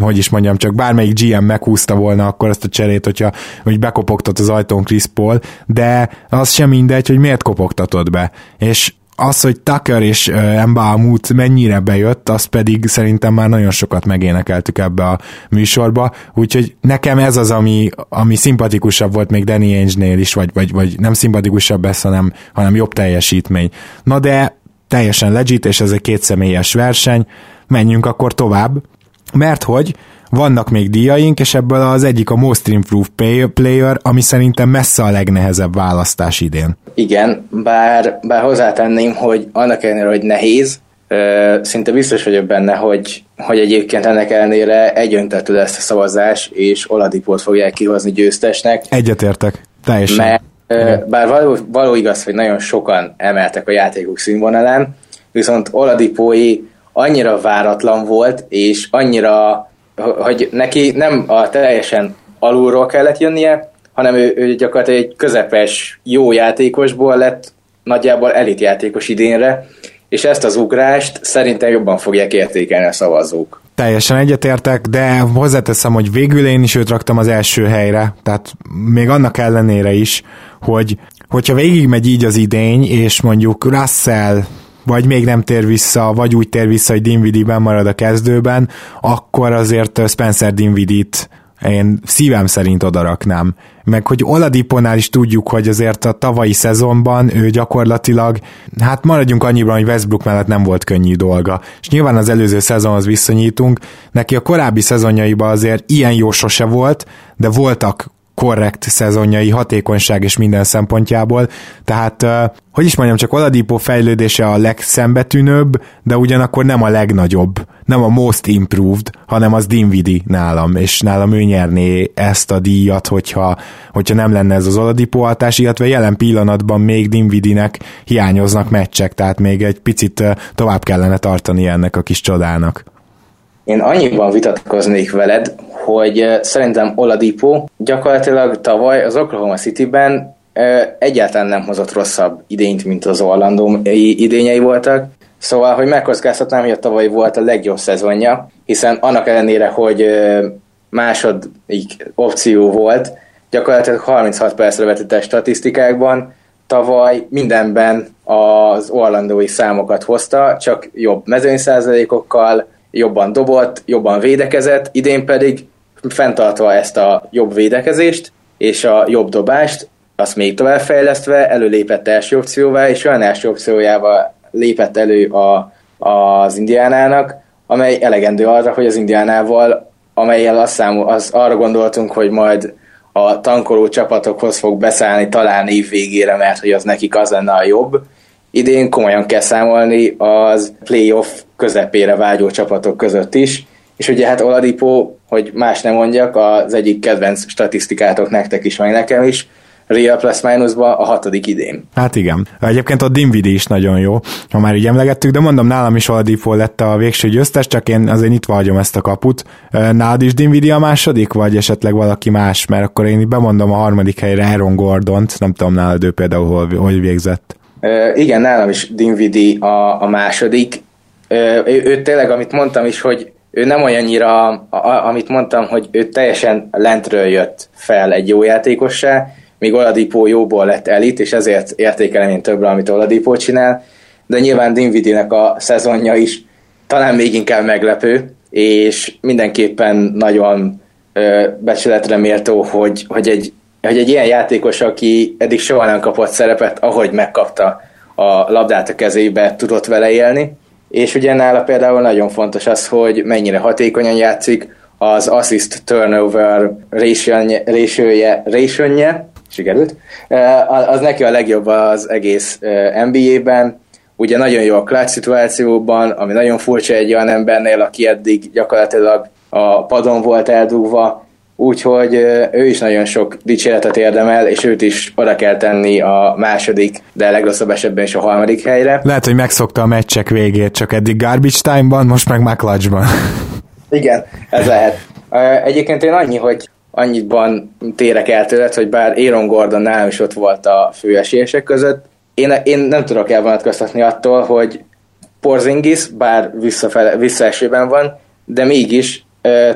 hogy is mondjam, csak bármelyik GM meghúzta volna akkor azt a cserét, hogyha hogy bekopogtat az ajtón Chris Paul, de az sem mindegy, hogy miért kopogtatod be. És az, hogy Tucker és Embalmut mennyire bejött, az pedig szerintem már nagyon sokat megénekeltük ebbe a műsorba, úgyhogy nekem ez az, ami, ami szimpatikusabb volt még Danny Ainge-nél is, vagy, vagy, vagy nem szimpatikusabb ez, hanem, hanem jobb teljesítmény. Na de teljesen legit, és ez egy kétszemélyes verseny, menjünk akkor tovább, mert hogy vannak még díjaink, és ebből az egyik a Most Improved Player, ami szerintem messze a legnehezebb választás idén. Igen, bár, bár hozzátenném, hogy annak ellenére, hogy nehéz, szinte biztos vagyok benne, hogy, hogy egyébként ennek ellenére egyöntetű lesz a szavazás, és Oladipót fogják kihozni győztesnek. Egyetértek, teljesen. Mert, bár való, való igaz, hogy nagyon sokan emeltek a játékok színvonalán, viszont Oladipói annyira váratlan volt, és annyira hogy neki nem a teljesen alulról kellett jönnie, hanem ő, ő gyakorlatilag egy közepes, jó játékosból lett nagyjából elit játékos idénre, és ezt az ugrást szerintem jobban fogják értékelni a szavazók. Teljesen egyetértek, de hozzáteszem, hogy végül én is őt raktam az első helyre, tehát még annak ellenére is, hogy hogyha végigmegy így az idény, és mondjuk Russell vagy még nem tér vissza, vagy úgy tér vissza, hogy Dinwiddie-ben marad a kezdőben, akkor azért Spencer Dinwiddie-t én szívem szerint odaraknám. Meg hogy Oladiponál is tudjuk, hogy azért a tavalyi szezonban ő gyakorlatilag, hát maradjunk annyiban, hogy Westbrook mellett nem volt könnyű dolga. És nyilván az előző szezonhoz viszonyítunk, neki a korábbi szezonjaiban azért ilyen jó sose volt, de voltak korrekt szezonjai, hatékonyság és minden szempontjából, tehát hogy is mondjam, csak Oladipo fejlődése a legszembetűnőbb, de ugyanakkor nem a legnagyobb, nem a most improved, hanem az Dinvidi nálam, és nálam ő nyerné ezt a díjat, hogyha, hogyha nem lenne ez az Oladipo hatás, illetve jelen pillanatban még Dinvidinek hiányoznak meccsek, tehát még egy picit tovább kellene tartani ennek a kis csodának. Én annyiban vitatkoznék veled, hogy szerintem Oladipo gyakorlatilag tavaly az Oklahoma City-ben egyáltalán nem hozott rosszabb idényt, mint az Orlando idényei voltak. Szóval, hogy megkockáztatnám, hogy a tavaly volt a legjobb szezonja, hiszen annak ellenére, hogy második opció volt, gyakorlatilag 36 percre vetített statisztikákban, tavaly mindenben az orlandói számokat hozta, csak jobb mezőnyszázalékokkal, jobban dobott, jobban védekezett, idén pedig fenntartva ezt a jobb védekezést és a jobb dobást, azt még tovább fejlesztve előlépett első opcióvá, és olyan első opciójával lépett elő a, az indiánának, amely elegendő arra, hogy az indiánával, amelyel azt számol, az arra gondoltunk, hogy majd a tankoló csapatokhoz fog beszállni talán év végére, mert hogy az nekik az lenne a jobb. Idén komolyan kell számolni az playoff közepére vágyó csapatok között is, és ugye hát Oladipo, hogy más nem mondjak, az egyik kedvenc statisztikátok nektek is, meg nekem is, Real plus minusba a hatodik idén. Hát igen. Egyébként a Dinvidi is nagyon jó, ha már így emlegettük, de mondom, nálam is Oladipo lett a végső győztes, csak én azért nyitva hagyom ezt a kaput. Nálad is Dinvidi a második, vagy esetleg valaki más, mert akkor én bemondom a harmadik helyre Aaron Gordont, nem tudom nálad ő például hol, hol végzett. Igen, nálam is Dinvidi a, a második. Ő, ő tényleg, amit mondtam is, hogy ő nem olyannyira, a, amit mondtam, hogy ő teljesen lentről jött fel egy jó játékossá, míg Oladipo jóból lett elit, és ezért értékelem én többre, amit Oladipo csinál, de nyilván Dinvidinek a szezonja is talán még inkább meglepő, és mindenképpen nagyon ö, becsületre méltó, hogy, hogy, egy, hogy egy ilyen játékos, aki eddig soha nem kapott szerepet, ahogy megkapta a labdát a kezébe, tudott vele élni, és ugye nála például nagyon fontos az, hogy mennyire hatékonyan játszik, az assist turnover ratio-je, ratio sikerült, az neki a legjobb az egész NBA-ben, ugye nagyon jó a clutch szituációban, ami nagyon furcsa egy olyan embernél, aki eddig gyakorlatilag a padon volt eldugva, úgyhogy ő is nagyon sok dicséretet érdemel, és őt is oda kell tenni a második, de legrosszabb esetben is a harmadik helyre. Lehet, hogy megszokta a meccsek végét, csak eddig garbage time-ban, most meg McClutchban. (laughs) Igen, ez lehet. Egyébként én annyi, hogy annyiban térek el tőled, hogy bár Aaron Gordon nálam is ott volt a főesélyesek között, én, én nem tudok elvonatkoztatni attól, hogy Porzingis, bár visszafele, visszaesőben van, de mégis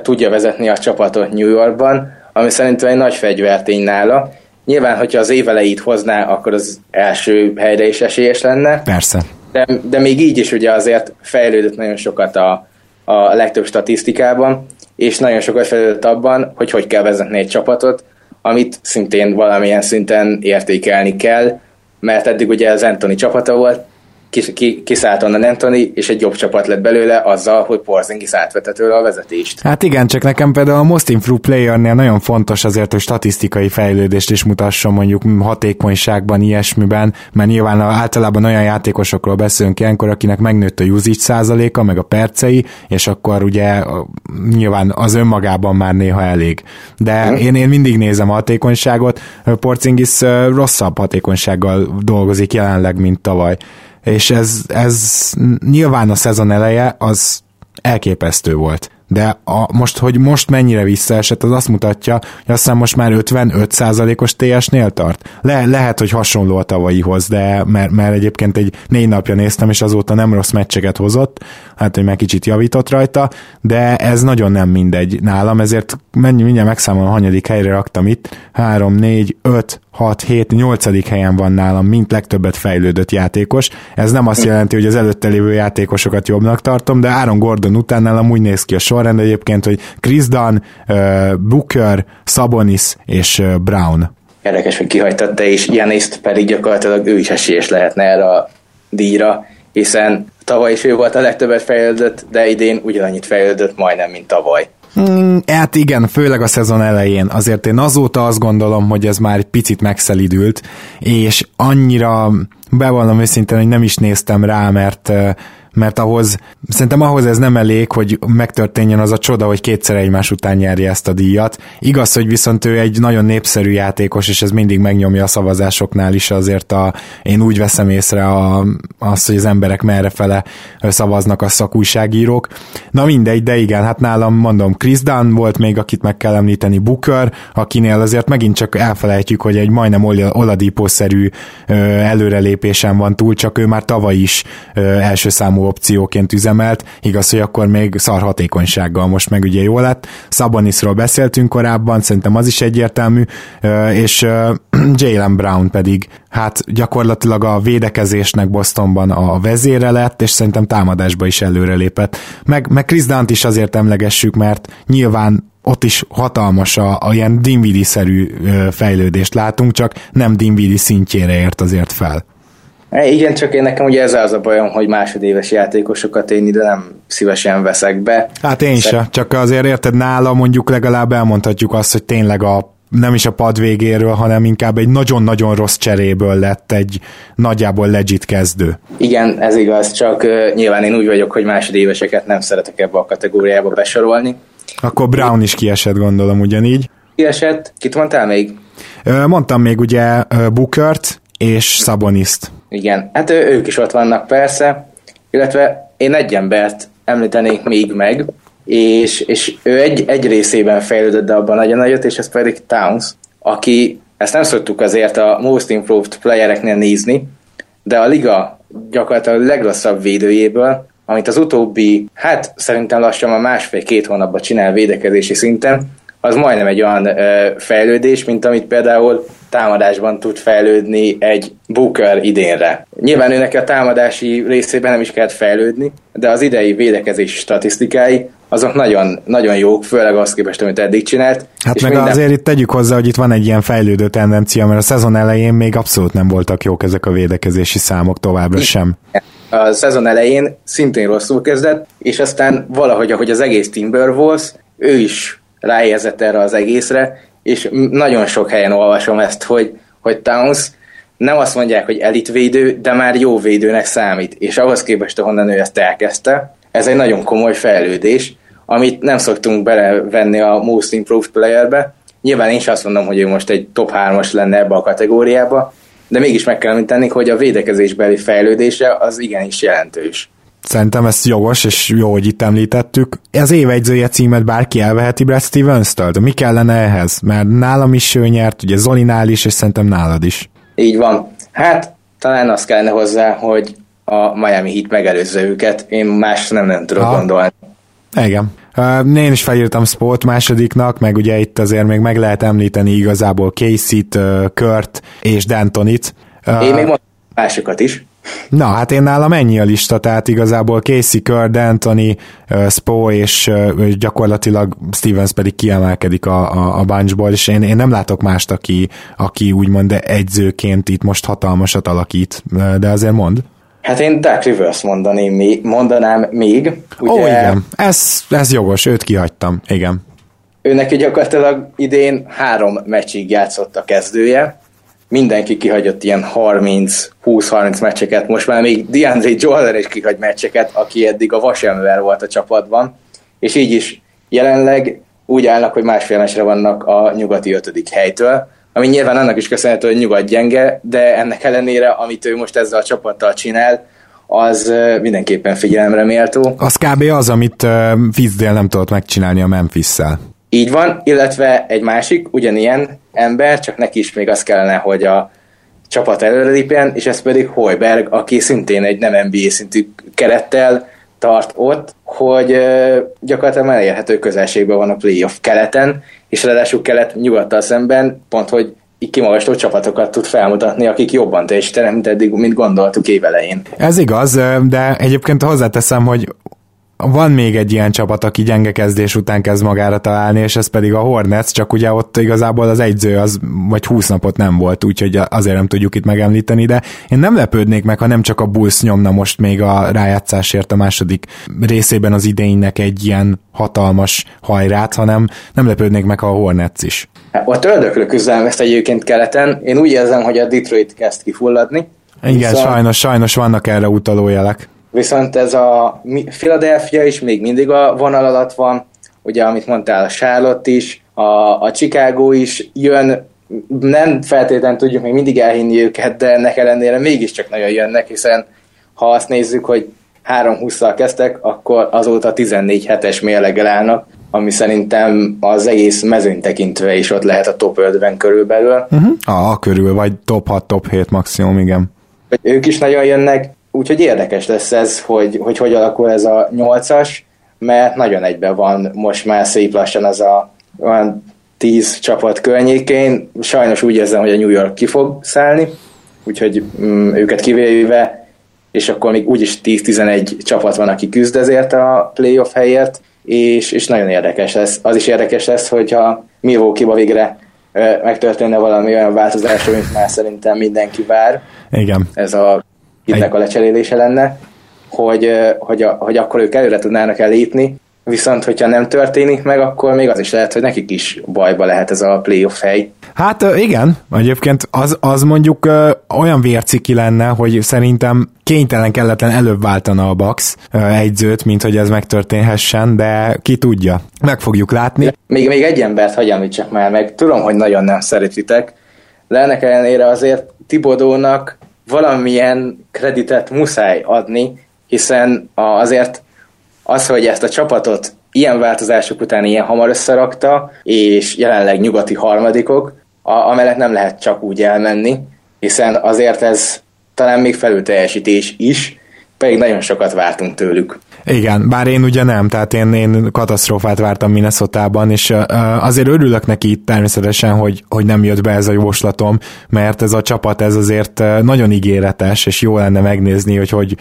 tudja vezetni a csapatot New Yorkban, ami szerintem egy nagy fegyvertény nála. Nyilván, hogyha az éveleit hozná, akkor az első helyre is esélyes lenne. Persze. De, de még így is ugye azért fejlődött nagyon sokat a, a legtöbb statisztikában, és nagyon sokat fejlődött abban, hogy hogy kell vezetni egy csapatot, amit szintén valamilyen szinten értékelni kell, mert eddig ugye az Anthony csapata volt, kiszállt onnan Anthony, és egy jobb csapat lett belőle azzal, hogy Porzingis átvette tőle a vezetést. Hát igen, csak nekem például a Most Improved Playernél nagyon fontos azért, hogy statisztikai fejlődést is mutasson mondjuk hatékonyságban, ilyesmiben, mert nyilván általában olyan játékosokról beszélünk ilyenkor, akinek megnőtt a usage százaléka, meg a percei, és akkor ugye nyilván az önmagában már néha elég. De hmm. én, én mindig nézem a hatékonyságot, Porzingis rosszabb hatékonysággal dolgozik jelenleg, mint tavaly és ez, ez nyilván a szezon eleje az elképesztő volt. De a, most, hogy most mennyire visszaesett, az azt mutatja, hogy azt hiszem most már 55%-os TS-nél tart. Le, lehet, hogy hasonló a tavalyihoz, de mert, mert egyébként egy négy napja néztem, és azóta nem rossz meccseket hozott, hát, hogy meg kicsit javított rajta, de ez nagyon nem mindegy nálam, ezért mennyi, mindjárt megszámolom, hanyadik helyre raktam itt, 3, 4, 5, 6, 7, 8. helyen van nálam, mint legtöbbet fejlődött játékos. Ez nem azt jelenti, hogy az előtte lévő játékosokat jobbnak tartom, de Aaron Gordon után nálam úgy néz ki a sorrend egyébként, hogy Chris Dunn, Booker, Sabonis és Brown. Érdekes, hogy kihagytad te is, Janiszt pedig gyakorlatilag ő is esélyes lehetne erre a díjra, hiszen tavaly is ő volt a legtöbbet fejlődött, de idén ugyanannyit fejlődött majdnem, mint tavaly. Mm, hát igen, főleg a szezon elején. Azért én azóta azt gondolom, hogy ez már egy picit megszelidült, és annyira bevallom őszintén, hogy nem is néztem rá, mert mert ahhoz, szerintem ahhoz ez nem elég, hogy megtörténjen az a csoda, hogy kétszer egymás után nyerje ezt a díjat. Igaz, hogy viszont ő egy nagyon népszerű játékos, és ez mindig megnyomja a szavazásoknál is, azért a, én úgy veszem észre a, azt, hogy az emberek merre fele szavaznak a szakújságírók. Na mindegy, de igen, hát nálam mondom, Chris Dunn volt még, akit meg kell említeni, Booker, akinél azért megint csak elfelejtjük, hogy egy majdnem Oladipo-szerű előrelépésen van túl, csak ő már tavaly is első számú opcióként üzemelt, igaz, hogy akkor még szar hatékonysággal, most meg ugye jó lett. Sabonisról beszéltünk korábban, szerintem az is egyértelmű, és (clears throat) Jalen Brown pedig hát gyakorlatilag a védekezésnek Bostonban a vezére lett, és szerintem támadásba is előrelépett. Meg, meg Chris Dunt is azért emlegessük, mert nyilván ott is hatalmas a, a ilyen Dinwiddie-szerű fejlődést látunk, csak nem Dinwiddie szintjére ért azért fel. É, igen, csak én nekem ugye ez az a bajom, hogy másodéves játékosokat én ide nem szívesen veszek be. Hát én Szer- se, csak azért érted nála mondjuk legalább elmondhatjuk azt, hogy tényleg a nem is a pad végéről, hanem inkább egy nagyon-nagyon rossz cseréből lett egy nagyjából legit kezdő. Igen, ez igaz, csak uh, nyilván én úgy vagyok, hogy másodéveseket nem szeretek ebbe a kategóriába besorolni. Akkor Brown is kiesett, gondolom ugyanígy. Kiesett? Kit mondtál még? Mondtam még ugye Bookert és Szaboniszt. Igen, hát ők is ott vannak persze, illetve én egy embert említenék még meg, és, és ő egy, egy részében fejlődött, de abban nagyon nagyot, és ez pedig Towns, aki, ezt nem szoktuk azért a Most Improved playereknél nézni, de a liga gyakorlatilag a legrosszabb védőjéből amit az utóbbi, hát szerintem lassan a másfél-két hónapban csinál védekezési szinten, az majdnem egy olyan ö, fejlődés, mint amit például támadásban tud fejlődni egy Booker idénre. Nyilván őnek a támadási részében nem is kellett fejlődni, de az idei védekezési statisztikái azok nagyon, nagyon jók, főleg azt képest, amit eddig csinált. Hát és meg minden... azért itt tegyük hozzá, hogy itt van egy ilyen fejlődő tendencia, mert a szezon elején még abszolút nem voltak jók ezek a védekezési számok továbbra sem. A szezon elején szintén rosszul kezdett, és aztán valahogy, ahogy az egész Timberwolves, ő is ráérzett erre az egészre, és nagyon sok helyen olvasom ezt, hogy, hogy Towns nem azt mondják, hogy elitvédő, de már jó védőnek számít, és ahhoz képest, ahonnan ő ezt elkezdte, ez egy nagyon komoly fejlődés, amit nem szoktunk belevenni a Most Improved Playerbe. Nyilván én is azt mondom, hogy ő most egy top 3-as lenne ebbe a kategóriába, de mégis meg kell említeni, hogy a védekezésbeli fejlődése az igenis jelentős. Szerintem ez jogos, és jó, hogy itt említettük. Az évegyzője címet bárki elveheti Brad Stevens-től, de mi kellene ehhez? Mert nálam is ő nyert, ugye Zolinál is, és szerintem nálad is. Így van. Hát talán azt kellene hozzá, hogy a Miami Heat megelőzze őket. Én más nem, nem tudok ha. gondolni. Igen. Én is felírtam Sport másodiknak, meg ugye itt azért még meg lehet említeni igazából Casey-t, Kurt és Dantonit. Én még mondom másokat is. Na, hát én nálam ennyi a lista, tehát igazából Casey, Anthony, uh, Spo és uh, gyakorlatilag Stevens pedig kiemelkedik a, a, a bunchból, és én, én nem látok mást, aki, aki úgymond egyzőként itt most hatalmasat alakít, de azért mond. Hát én Dark Rivers mondani, mondanám még. Ugye, Ó, igen, ez, ez jogos, őt kihagytam, igen. Ő neki gyakorlatilag idén három meccsig játszott a kezdője, mindenki kihagyott ilyen 30-20-30 meccseket, most már még DeAndre Joller is kihagy meccseket, aki eddig a vasember volt a csapatban, és így is jelenleg úgy állnak, hogy másfél meccsre vannak a nyugati ötödik helytől, ami nyilván annak is köszönhető, hogy nyugat gyenge, de ennek ellenére, amit ő most ezzel a csapattal csinál, az mindenképpen figyelemre méltó. Az kb. az, amit Fitzdale nem tudott megcsinálni a Memphis-szel. Így van, illetve egy másik, ugyanilyen ember, csak neki is még az kellene, hogy a csapat előrelépjen, és ez pedig Hoiberg, aki szintén egy nem NBA szintű kerettel tart ott, hogy gyakorlatilag elérhető közelségben van a playoff keleten, és ráadásul kelet nyugattal szemben, pont hogy kimagasló csapatokat tud felmutatni, akik jobban teljesítenek, mint eddig, mint gondoltuk évelején. Ez igaz, de egyébként hozzáteszem, hogy van még egy ilyen csapat, aki gyenge kezdés után kezd magára találni, és ez pedig a Hornets, csak ugye ott igazából az egyző az vagy 20 napot nem volt, úgyhogy azért nem tudjuk itt megemlíteni, de én nem lepődnék meg, ha nem csak a Bulls nyomna most még a rájátszásért a második részében az idénynek egy ilyen hatalmas hajrát, hanem nem lepődnék meg, ha a Hornets is. A ördöklő küzdelem ezt egyébként keleten. Én úgy érzem, hogy a Detroit kezd kifulladni. Igen, viszont... sajnos, sajnos vannak erre utaló jelek. Viszont ez a Philadelphia is még mindig a vonal alatt van, ugye amit mondtál, a Charlotte is, a, a Chicago is jön, nem feltétlenül tudjuk még mindig elhinni őket, de ennek ellenére mégiscsak nagyon jönnek, hiszen ha azt nézzük, hogy 3-20-szal kezdtek, akkor azóta 14 hetes mérleggel állnak, ami szerintem az egész mezőn tekintve is ott lehet a top 5-ben körülbelül. Uh-huh. A, körül, vagy top 6, top 7 maximum, igen. Ők is nagyon jönnek, úgyhogy érdekes lesz ez, hogy hogy, hogy alakul ez a 8-as, mert nagyon egyben van most már szép lassan az a olyan 10 csapat környékén. Sajnos úgy érzem, hogy a New York ki fog szállni, úgyhogy mm, őket kivéve, és akkor még úgyis 10-11 csapat van, aki küzd ezért a playoff helyért, és, és nagyon érdekes lesz. Az is érdekes lesz, hogyha Milwaukee-ba végre megtörténne valami olyan változás, mint már szerintem mindenki vár. Igen. Ez a hitnek a lecserélése lenne, hogy, hogy, a, hogy akkor ők előre tudnának elépni, viszont hogyha nem történik meg, akkor még az is lehet, hogy nekik is bajba lehet ez a playoff hely. Hát igen, egyébként az, az mondjuk ö, olyan vérciki lenne, hogy szerintem kénytelen kelletlen előbb váltana a Bax egyzőt, mint hogy ez megtörténhessen, de ki tudja. Meg fogjuk látni. Még, még egy embert hagyjam csak már meg. Tudom, hogy nagyon nem szeretitek, de ennek ellenére azért Tibodónak valamilyen kreditet muszáj adni, hiszen azért az, hogy ezt a csapatot ilyen változások után ilyen hamar összerakta, és jelenleg nyugati harmadikok, amellett nem lehet csak úgy elmenni, hiszen azért ez talán még felülteljesítés is, pedig nagyon sokat vártunk tőlük. Igen, bár én ugye nem, tehát én, én katasztrófát vártam Minnesota-ban, és azért örülök neki természetesen, hogy, hogy nem jött be ez a jóslatom, mert ez a csapat ez azért nagyon ígéretes, és jó lenne megnézni, hogy hogy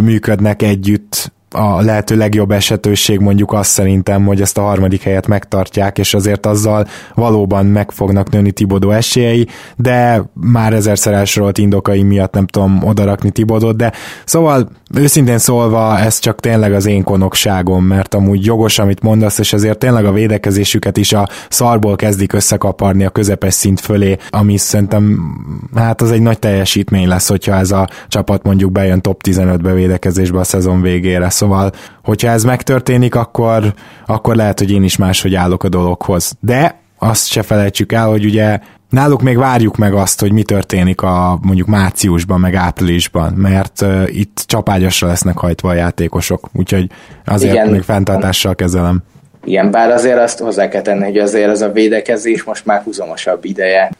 működnek együtt a lehető legjobb esetőség mondjuk azt szerintem, hogy ezt a harmadik helyet megtartják, és azért azzal valóban meg fognak nőni Tibodó esélyei, de már ezerszer elsorolt indokai miatt nem tudom odarakni Tibodót, de szóval őszintén szólva ez csak tényleg az én konokságom, mert amúgy jogos, amit mondasz, és azért tényleg a védekezésüket is a szarból kezdik összekaparni a közepes szint fölé, ami szerintem hát az egy nagy teljesítmény lesz, hogyha ez a csapat mondjuk bejön top 15-be védekezésbe a szezon végére. Szóval, hogyha ez megtörténik, akkor, akkor lehet, hogy én is máshogy állok a dologhoz. De azt se felejtsük el, hogy ugye náluk még várjuk meg azt, hogy mi történik a mondjuk márciusban, meg áprilisban, mert uh, itt csapágyasra lesznek hajtva a játékosok, úgyhogy azért Igen. még fenntartással kezelem. Igen, bár azért azt hozzá kell tenni, hogy azért ez a védekezés most már húzamosabb ideje.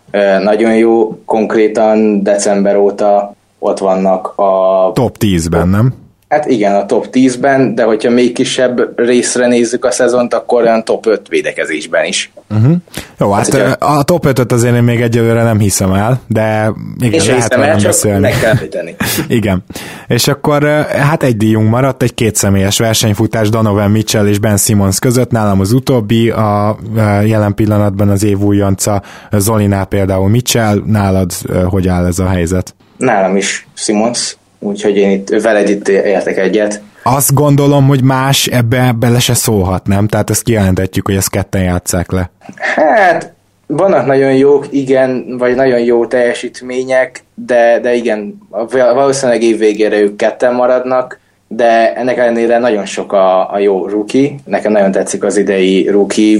Nagyon jó, konkrétan december óta ott vannak a... Top 10-ben, nem? Hát igen, a top 10-ben, de hogyha még kisebb részre nézzük a szezont, akkor olyan top 5 védekezésben is. Uh-huh. Jó, hát, hát a top 5-öt azért én még egyelőre nem hiszem el, de igen, és lehet el, csak beszélni. meg kell tenni. (laughs) igen. És akkor hát egy díjunk maradt, egy kétszemélyes versenyfutás Donovan Mitchell és Ben Simmons között, nálam az utóbbi, a jelen pillanatban az év újonca Zolinál például Mitchell, nálad hogy áll ez a helyzet? Nálam is Simmons, úgyhogy én itt veled itt értek egyet. Azt gondolom, hogy más ebbe bele se szólhat, nem? Tehát ezt kijelentetjük, hogy ezt ketten játsszák le. Hát, vannak nagyon jók, igen, vagy nagyon jó teljesítmények, de, de igen, valószínűleg év végére ők ketten maradnak, de ennek ellenére nagyon sok a, a jó rookie. Nekem nagyon tetszik az idei rookie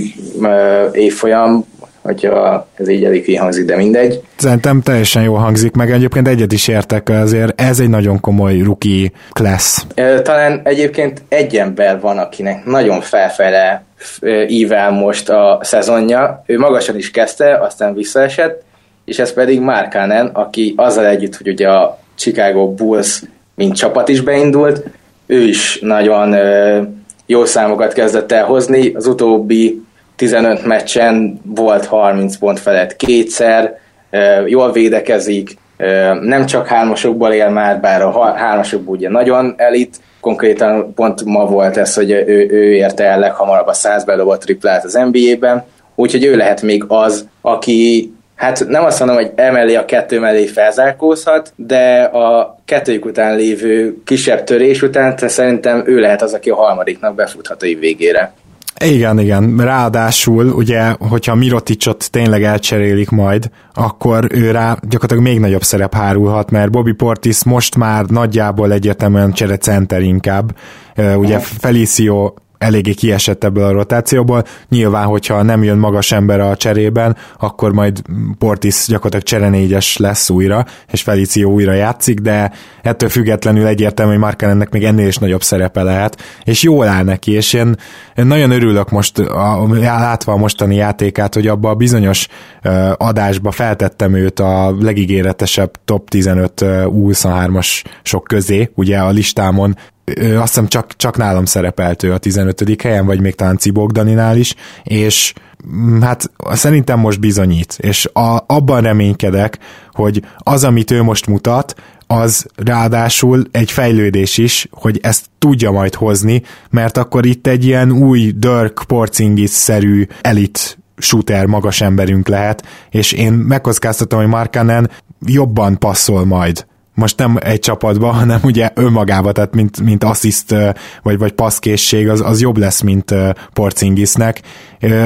évfolyam, hogyha ez így elég kihangzik, de mindegy. Szerintem teljesen jó hangzik, meg egyébként egyet is értek, azért ez egy nagyon komoly rookie class. Talán egyébként egy ember van, akinek nagyon felfele ível most a szezonja. Ő magasan is kezdte, aztán visszaesett, és ez pedig Markanen, aki azzal együtt, hogy ugye a Chicago Bulls mint csapat is beindult, ő is nagyon jó számokat kezdett el hozni, az utóbbi 15 meccsen volt 30 pont felett kétszer, jól védekezik, nem csak hármasokból él már, bár a hármasokból ugye nagyon elit, konkrétan pont ma volt ez, hogy ő, ő érte el leghamarabb a 100 bedobott triplát az NBA-ben, úgyhogy ő lehet még az, aki hát nem azt mondom, hogy emellé a kettő mellé felzárkózhat, de a kettőjük után lévő kisebb törés után szerintem ő lehet az, aki a harmadiknak befuthat a végére. Igen, igen. Ráadásul, ugye, hogyha Miroticot tényleg elcserélik majd, akkor ő rá gyakorlatilag még nagyobb szerep hárulhat, mert Bobby Portis most már nagyjából egyetemen csere center inkább. Ugye Felicio eléggé kiesett ebből a rotációból. Nyilván, hogyha nem jön magas ember a cserében, akkor majd Portis gyakorlatilag cserenégyes lesz újra, és Felicio újra játszik, de ettől függetlenül egyértelmű, hogy Markanennek még ennél is nagyobb szerepe lehet, és jól áll neki, és én, én nagyon örülök most, a, látva a mostani játékát, hogy abba a bizonyos adásba feltettem őt a legígéretesebb top 15 U23-as sok közé, ugye a listámon azt hiszem csak, csak nálam szerepelt ő a 15. helyen, vagy még talán Cibogdaninál is, és mm, hát szerintem most bizonyít, és a, abban reménykedek, hogy az, amit ő most mutat, az ráadásul egy fejlődés is, hogy ezt tudja majd hozni, mert akkor itt egy ilyen új Dirk Porzingis-szerű elit shooter magas emberünk lehet, és én megkockáztatom, hogy Markanen jobban passzol majd most nem egy csapatba, (laughs) hanem ugye önmagába, tehát mint, mint assziszt vagy, vagy passzkészség, az, az jobb lesz, mint Porcingisnek.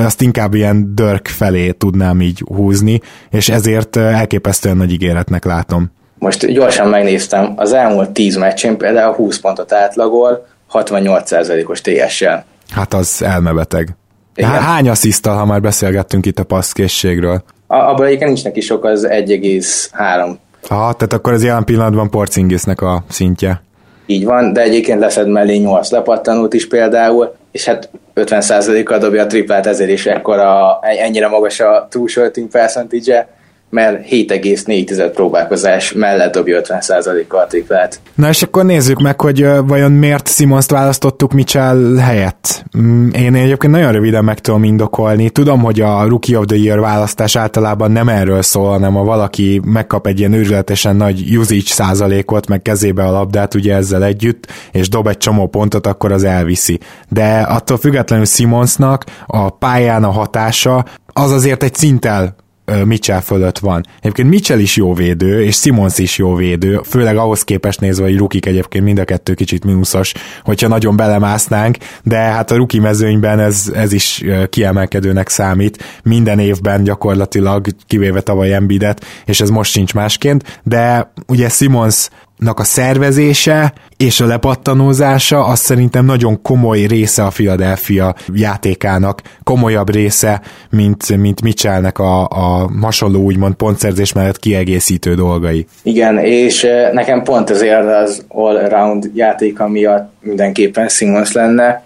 Azt inkább ilyen dörk felé tudnám így húzni, és ezért elképesztően nagy ígéretnek látom. Most gyorsan megnéztem, az elmúlt 10 meccsén például 20 pontot átlagol, 68%-os TS-sel. Hát az elmebeteg. Igen. Hány asszisztal, ha már beszélgettünk itt a passzkészségről? Abban egyébként nincs neki sok, az 1,3 Ha, tehát akkor az jelen pillanatban Porcingisnek a szintje. Így van, de egyébként leszed mellé 8 lepattanót is például, és hát 50%-kal dobja a triplát, ezért is ekkora, ennyire magas a true shooting percentage mert 7,4 próbálkozás mellett dobja 50%-kal a triplát. Na és akkor nézzük meg, hogy vajon miért Simons-t választottuk Mitchell helyett. Mm, én egyébként nagyon röviden meg tudom indokolni. Tudom, hogy a Rookie of the Year választás általában nem erről szól, hanem a valaki megkap egy ilyen őrületesen nagy usage százalékot, meg kezébe a labdát ugye ezzel együtt, és dob egy csomó pontot, akkor az elviszi. De attól függetlenül Simonsnak a pályán a hatása az azért egy szinttel Mitchell fölött van. Egyébként Mitchell is jó védő, és Simons is jó védő, főleg ahhoz képest nézve, hogy rukik egyébként mind a kettő kicsit mínuszos, hogyha nagyon belemásznánk, de hát a ruki mezőnyben ez, ez is kiemelkedőnek számít. Minden évben gyakorlatilag, kivéve tavaly Embidet, és ez most sincs másként, de ugye Simons a szervezése és a lepattanózása az szerintem nagyon komoly része a Philadelphia játékának, komolyabb része, mint, mint Mitchellnek a, a hasonló úgymond pontszerzés mellett kiegészítő dolgai. Igen, és nekem pont ezért az all-around játéka miatt mindenképpen Simons lenne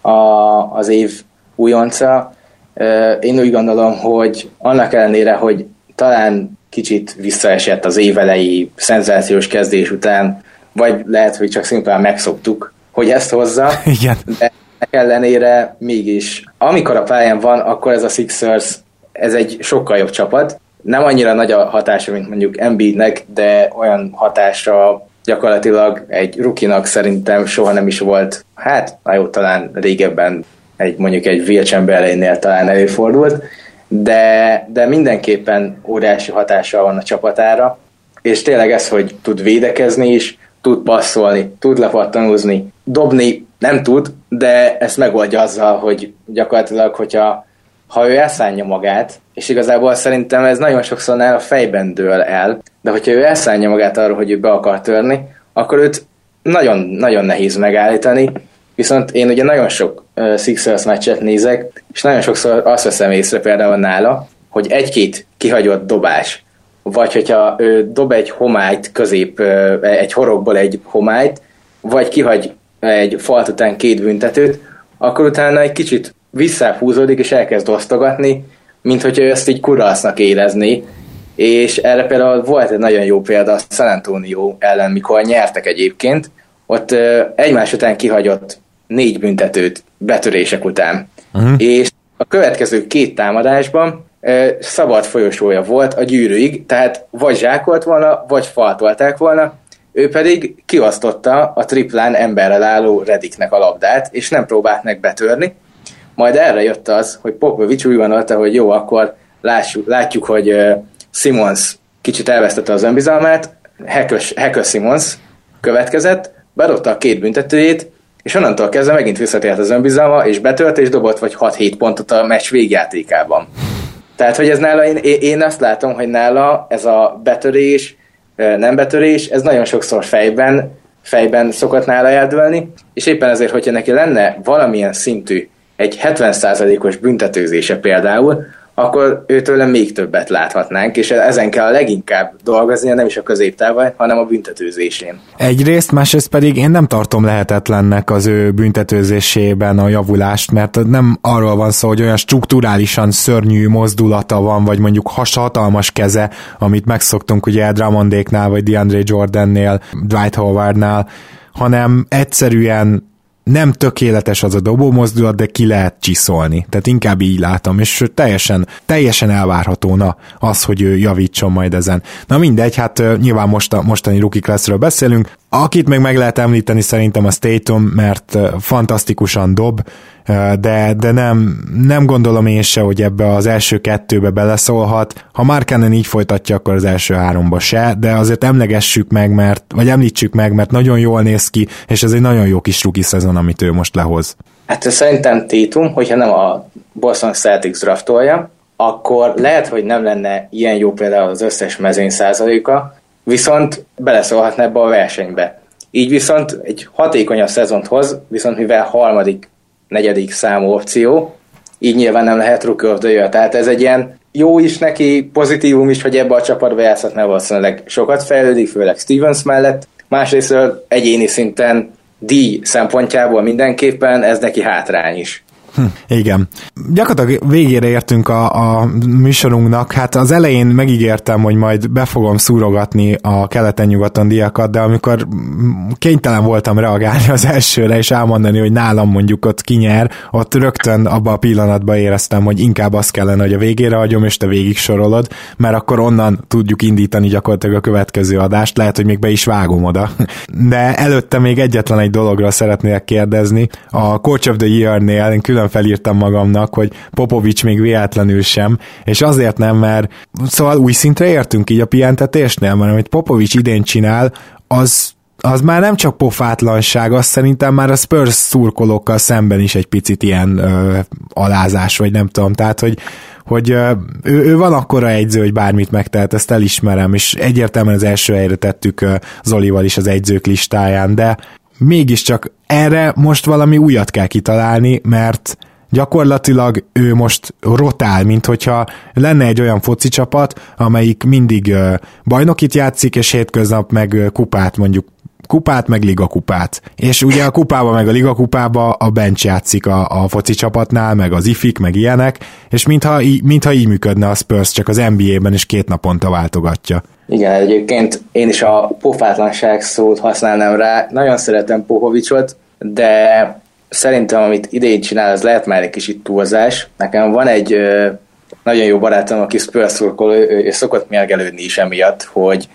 a, az év újonca. Én úgy gondolom, hogy annak ellenére, hogy talán kicsit visszaesett az évelei szenzációs kezdés után, vagy lehet, hogy csak szimplán megszoktuk, hogy ezt hozza. (laughs) Igen. De ellenére mégis, amikor a pályán van, akkor ez a Sixers, ez egy sokkal jobb csapat. Nem annyira nagy a hatása, mint mondjuk Embiidnek, de olyan hatásra gyakorlatilag egy rukinak szerintem soha nem is volt. Hát, na jó, talán régebben egy, mondjuk egy Will Chamberlainnél talán előfordult, de, de mindenképpen óriási hatása van a csapatára, és tényleg ez, hogy tud védekezni is, tud passzolni, tud lepattanúzni, dobni nem tud, de ezt megoldja azzal, hogy gyakorlatilag, hogyha ha ő elszánja magát, és igazából szerintem ez nagyon sokszor a fejben dől el, de hogyha ő elszánja magát arra, hogy ő be akar törni, akkor őt nagyon, nagyon nehéz megállítani, Viszont én ugye nagyon sok uh, Sixers meccset nézek, és nagyon sokszor azt veszem észre például nála, hogy egy-két kihagyott dobás, vagy hogyha ő dob egy homályt közép, egy horogból egy homályt, vagy kihagy egy falt után két büntetőt, akkor utána egy kicsit visszahúzódik és elkezd osztogatni, mint hogyha ezt így kurasznak érezni, és erre például volt egy nagyon jó példa a San Antonio ellen, mikor nyertek egyébként, ott egymás után kihagyott négy büntetőt betörések után. Uh-huh. És a következő két támadásban e, szabad folyosója volt a gyűrűig, tehát vagy zsákolt volna, vagy faltolták volna, ő pedig kiosztotta a triplán emberrel álló Rediknek a labdát, és nem próbált meg betörni. Majd erre jött az, hogy Popovics úgy gondolta, hogy jó, akkor lássuk, látjuk, hogy uh, Simons kicsit elvesztette az önbizalmát, Hekös Simons következett, bedobta a két büntetőjét, és onnantól kezdve megint visszatért az önbizalma, és betölt, és dobott vagy 6-7 pontot a meccs végjátékában. Tehát, hogy ez nála, én, én azt látom, hogy nála ez a betörés, nem betörés, ez nagyon sokszor fejben, fejben szokott nála eldőlni, és éppen ezért, hogyha neki lenne valamilyen szintű, egy 70%-os büntetőzése például, akkor őtől még többet láthatnánk, és ezen kell a leginkább dolgozni, nem is a középtávon, hanem a büntetőzésén. Egyrészt, másrészt pedig én nem tartom lehetetlennek az ő büntetőzésében a javulást, mert nem arról van szó, hogy olyan strukturálisan szörnyű mozdulata van, vagy mondjuk hatalmas keze, amit megszoktunk ugye Drummondéknál, vagy DeAndre Jordannél, Dwight Howardnál, hanem egyszerűen nem tökéletes az a dobó mozdulat, de ki lehet csiszolni. Tehát inkább így látom, és teljesen, teljesen elvárható na, az, hogy ő javítson majd ezen. Na mindegy, hát nyilván most a mostani rookie classről beszélünk. Akit még meg lehet említeni szerintem a Statum, mert fantasztikusan dob, de, de nem, nem gondolom én se, hogy ebbe az első kettőbe beleszólhat. Ha már Kennen így folytatja, akkor az első háromba se, de azért emlegessük meg, mert, vagy említsük meg, mert nagyon jól néz ki, és ez egy nagyon jó kis ruki szezon, amit ő most lehoz. Hát szerintem Tétum, hogyha nem a Boston Celtics draftolja, akkor lehet, hogy nem lenne ilyen jó például az összes mezőny százaléka, viszont beleszólhatna ebbe a versenybe. Így viszont egy hatékonyabb szezont hoz, viszont mivel harmadik negyedik számú opció, így nyilván nem lehet rookie of the year. Tehát ez egy ilyen jó is neki, pozitívum is, hogy ebbe a csapatba játszhatna valószínűleg sokat fejlődik, főleg Stevens mellett. Másrészt egyéni szinten díj szempontjából mindenképpen ez neki hátrány is. Hm, igen. Gyakorlatilag végére értünk a, a műsorunknak. Hát az elején megígértem, hogy majd be fogom szúrogatni a keleten-nyugaton diakat, de amikor kénytelen voltam reagálni az elsőre, és elmondani, hogy nálam mondjuk ott kinyer, ott rögtön abba a pillanatban éreztem, hogy inkább az kellene, hogy a végére hagyom, és te végig sorolod, mert akkor onnan tudjuk indítani gyakorlatilag a következő adást, lehet, hogy még be is vágom oda. De előtte még egyetlen egy dologra szeretnék kérdezni. A Coach of the Year-nél én külön felírtam magamnak, hogy Popovics még véletlenül sem, és azért nem, mert szóval új szintre értünk így a pihentetésnél, mert amit Popovics idén csinál, az az már nem csak pofátlanság, azt szerintem már a Spurs szurkolókkal szemben is egy picit ilyen ö, alázás, vagy nem tudom, tehát, hogy, hogy ö, ő, ő van akkora egyző, hogy bármit megtehet, ezt elismerem, és egyértelműen az első helyre tettük ö, Zolival is az egyzők listáján, de mégiscsak erre most valami újat kell kitalálni, mert gyakorlatilag ő most rotál, mint hogyha lenne egy olyan foci csapat, amelyik mindig bajnokit játszik, és hétköznap meg kupát mondjuk kupát, meg ligakupát. És ugye a kupába, meg a ligakupába a bench játszik a, a foci csapatnál, meg az ifik, meg ilyenek, és mintha, mintha így működne a Spurs, csak az NBA-ben is két naponta váltogatja. Igen, egyébként én is a pofátlanság szót használnám rá. Nagyon szeretem Pohovicsot, de szerintem, amit idén csinál, az lehet már egy kicsit túlzás. Nekem van egy nagyon jó barátom, aki Spurs szurkoló, és szokott mérgelődni is emiatt, hogy,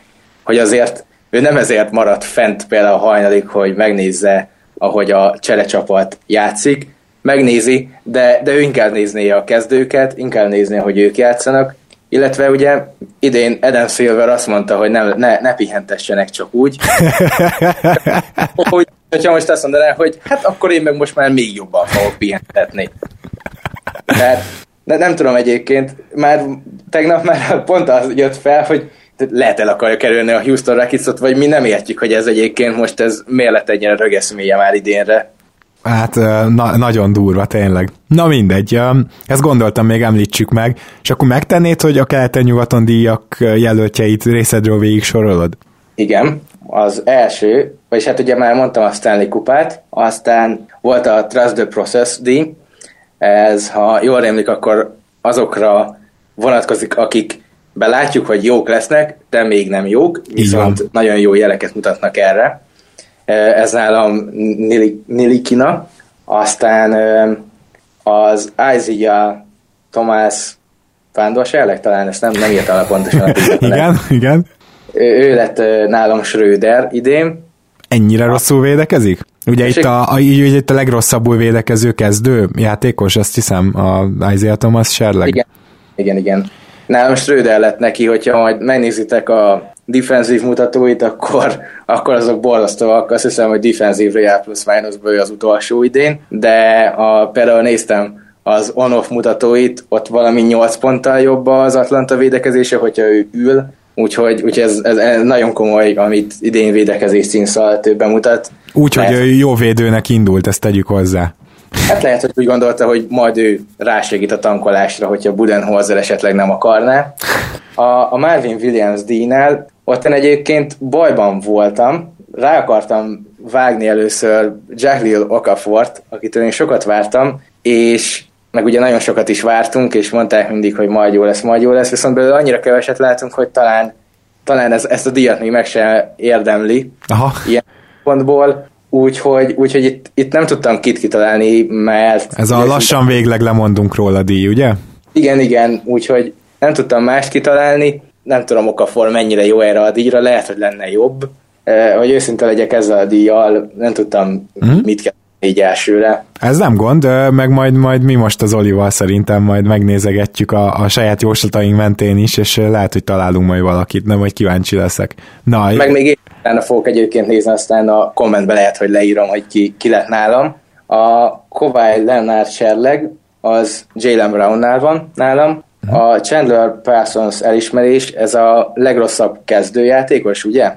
hogy azért ő nem ezért maradt fent például a hajnalig, hogy megnézze, ahogy a cselecsapat játszik, megnézi, de, de ő inkább nézné a kezdőket, inkább nézné, hogy ők játszanak, illetve ugye idén Adam Silver azt mondta, hogy nem, ne, ne pihentessenek csak úgy, hogy hogyha most azt mondaná, hogy hát akkor én meg most már még jobban fogok pihentetni. Tehát de nem tudom egyébként, már tegnap már pont az jött fel, hogy lehet el akarja kerülni a Houston Rockets-ot, vagy mi nem értjük, hogy ez egyébként most ez miért lett egy ilyen rögeszmélye már idénre. Hát na- nagyon durva, tényleg. Na mindegy, ezt gondoltam, még említsük meg, és akkor megtennéd, hogy a keleten-nyugaton díjak jelöltjeit részedről végig sorolod? Igen, az első, vagyis hát ugye már mondtam a Stanley kupát, aztán volt a Trust the Process díj, ez, ha jól rémlik, akkor azokra vonatkozik, akik belátjuk, hogy jók lesznek, de még nem jók, viszont nagyon jó jeleket mutatnak erre. Ez nálam Nilikina, aztán az Isaiah Tomás Vándorságleg, talán ezt nem, nem írta le pontosan. (laughs) igen, igen. Ő, ő lett nálam Schröder idén. Ennyire rosszul védekezik? Ugye itt a, a, ugye itt a legrosszabbul védekező kezdő játékos, azt hiszem, a Isaiah Thomas Sherleg. Igen, igen, igen. Nálam Schröder lett neki, hogyha majd megnézitek a defensív mutatóit, akkor, (laughs) akkor azok borzasztóak. Azt hiszem, hogy defensív real plusz minuszból az utolsó idén, de a, például néztem az on-off mutatóit, ott valami 8 ponttal jobb az Atlanta védekezése, hogyha ő ül, úgyhogy, úgyhogy ez, ez, ez nagyon komoly, amit idén védekezés színszal többen mutat. Úgyhogy mert... jó védőnek indult, ezt tegyük hozzá. Hát lehet, hogy úgy gondolta, hogy majd ő rásegít a tankolásra, hogyha Budenholzer esetleg nem akarná. A, a Marvin Williams díjnál ott én egyébként bajban voltam, rá akartam vágni először Jahlil Okafort, akitől én sokat vártam, és meg ugye nagyon sokat is vártunk, és mondták mindig, hogy majd jó lesz, majd jó lesz, viszont belőle annyira keveset látunk, hogy talán, talán ez, ezt a díjat még meg se érdemli Aha. ilyen pontból. Úgyhogy, úgyhogy itt, itt nem tudtam kit kitalálni, mert... Ez a lassan végleg lemondunk róla díj, ugye? Igen, igen, úgyhogy nem tudtam mást kitalálni, nem tudom Okafor mennyire jó erre a díjra, lehet, hogy lenne jobb. Hogy őszinte legyek ezzel a díjjal, nem tudtam hmm? mit kell így elsőre. Ez nem gond, meg majd, majd mi most az Olival szerintem majd megnézegetjük a, a saját jóslataink mentén is, és lehet, hogy találunk majd valakit, nem, hogy kíváncsi leszek. Na, meg még én utána fogok egyébként nézni, aztán a kommentbe lehet, hogy leírom, hogy ki, ki lett nálam. A Kawhi Leonard Sherleg az Jalen Brownnál van nálam. A Chandler Parsons elismerés, ez a legrosszabb kezdőjátékos, ugye?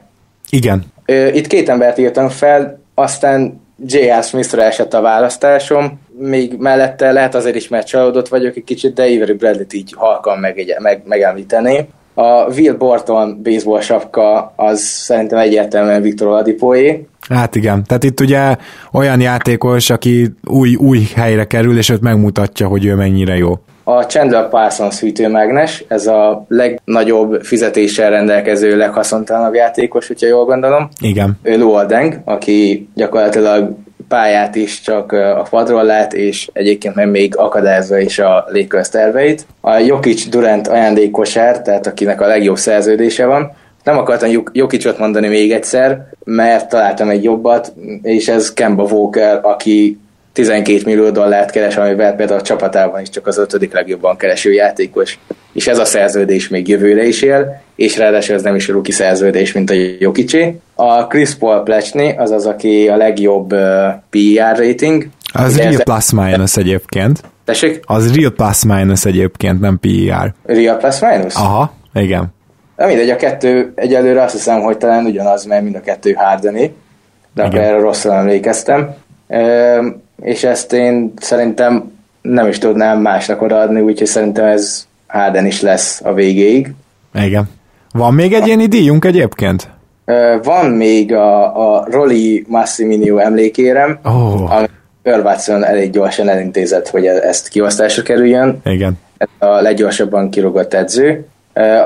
Igen. Itt két embert írtam fel, aztán J.R. Smith-ra esett a választásom, még mellette lehet azért is, mert csalódott vagyok egy kicsit, de Avery Bradley-t így halkan meg, meg, megemlíteni. A Will Borton baseball sapka az szerintem egyértelműen Viktor Oladipoé. Hát igen, tehát itt ugye olyan játékos, aki új, új helyre kerül, és őt megmutatja, hogy ő mennyire jó. A Chandler Parsons hűtőmágnes, ez a legnagyobb fizetéssel rendelkező, leghaszontalanabb játékos, hogyha jól gondolom. Igen. Ő Luoldeng, aki gyakorlatilag pályát is csak a padról lát, és egyébként meg még akadályozza is a Lakers terveit. A Jokic Durant ajándékosár, tehát akinek a legjobb szerződése van, nem akartam Jokicsot mondani még egyszer, mert találtam egy jobbat, és ez Kemba Walker, aki 12 millió dollárt keres, amivel például a csapatában is csak az ötödik legjobban kereső játékos. És ez a szerződés még jövőre is él, és ráadásul ez nem is rookie szerződés, mint a Jokicsé. A Chris Paul Plecsny, az az, aki a legjobb uh, PER rating. Az real plus minus egyébként. Tessék? Az real plus minus egyébként, nem PER. Real plus minus? Aha, igen. Na mindegy, a kettő egyelőre azt hiszem, hogy talán ugyanaz, mert mind a kettő Hardeni, de akkor erre rosszul emlékeztem és ezt én szerintem nem is tudnám másnak odaadni, úgyhogy szerintem ez Harden is lesz a végéig. Igen. Van még egy ilyen díjunk egyébként? Van még a, a Rolly Massimino emlékérem, oh. ami Earl Watson elég gyorsan elintézett, hogy e- ezt kiosztásra kerüljön. Igen. Ez a leggyorsabban kirogott edző.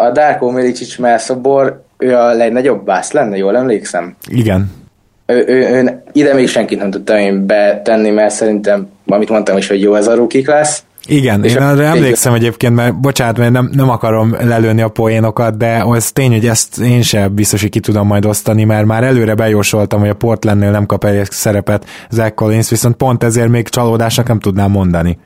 A Darko Milicic Melszobor, ő a legnagyobb bász lenne, jól emlékszem? Igen ő, ő, ő, ide még senkit nem tudtam én betenni, mert szerintem, amit mondtam is, hogy jó ez a rukik lesz. Igen, és én arra emlékszem egyébként, mert bocsánat, mert nem, nem akarom lelőni a poénokat, de az tény, hogy ezt én sem biztos, hogy ki tudom majd osztani, mert már előre bejósoltam, hogy a Portlandnél nem kap egy szerepet Zach Collins, viszont pont ezért még csalódásnak nem tudnám mondani.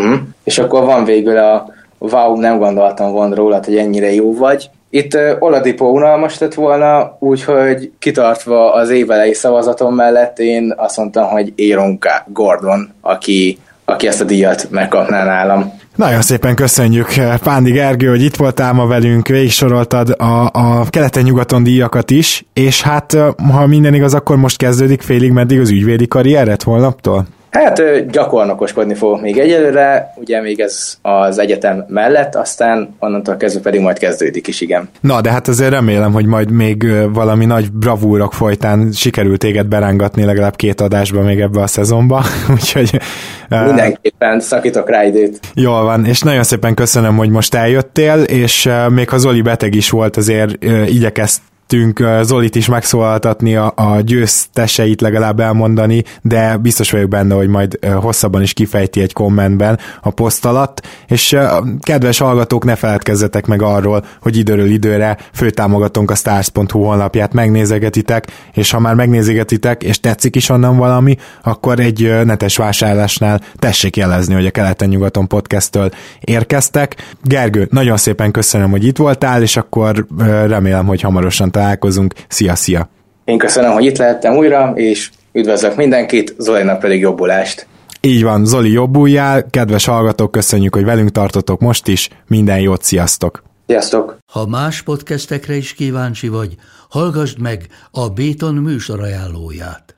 Mm. És akkor van végül a wow, nem gondoltam volna róla, hogy ennyire jó vagy, itt Oladipo unalmas lett volna, úgyhogy kitartva az évelei szavazatom mellett én azt mondtam, hogy Aaron Gordon, aki, aki ezt a díjat megkapná nálam. Nagyon szépen köszönjük Pándi Gergő, hogy itt voltál ma velünk, végigsoroltad a, a keleten-nyugaton díjakat is, és hát ha minden igaz, akkor most kezdődik félig meddig az ügyvédi karrieret holnaptól? Hát gyakornokoskodni fogok még egyelőre, ugye még ez az egyetem mellett, aztán onnantól kezdve pedig majd kezdődik is, igen. Na, de hát azért remélem, hogy majd még valami nagy bravúrok folytán sikerült téged berángatni legalább két adásba még ebbe a szezonba, (laughs) úgyhogy... Mindenképpen szakítok rá időt. Jól van, és nagyon szépen köszönöm, hogy most eljöttél, és még ha Zoli beteg is volt, azért igyekezt igyekeztünk Zolit is megszólaltatni, a, a győzteseit legalább elmondani, de biztos vagyok benne, hogy majd hosszabban is kifejti egy kommentben a poszt alatt, és kedves hallgatók, ne feledkezzetek meg arról, hogy időről időre főtámogatónk a stars.hu honlapját megnézegetitek, és ha már megnézegetitek, és tetszik is onnan valami, akkor egy netes vásárlásnál tessék jelezni, hogy a Keleten-nyugaton podcasttől érkeztek. Gergő, nagyon szépen köszönöm, hogy itt voltál, és akkor remélem, hogy hamarosan találkozunk. Szia, szia! Én köszönöm, hogy itt lehettem újra, és üdvözlök mindenkit, Zolinak pedig jobbulást! Így van, Zoli jobbújjál, kedves hallgatók, köszönjük, hogy velünk tartotok most is, minden jót, sziasztok! Sziasztok! Ha más podcastekre is kíváncsi vagy, hallgassd meg a Béton műsor ajánlóját.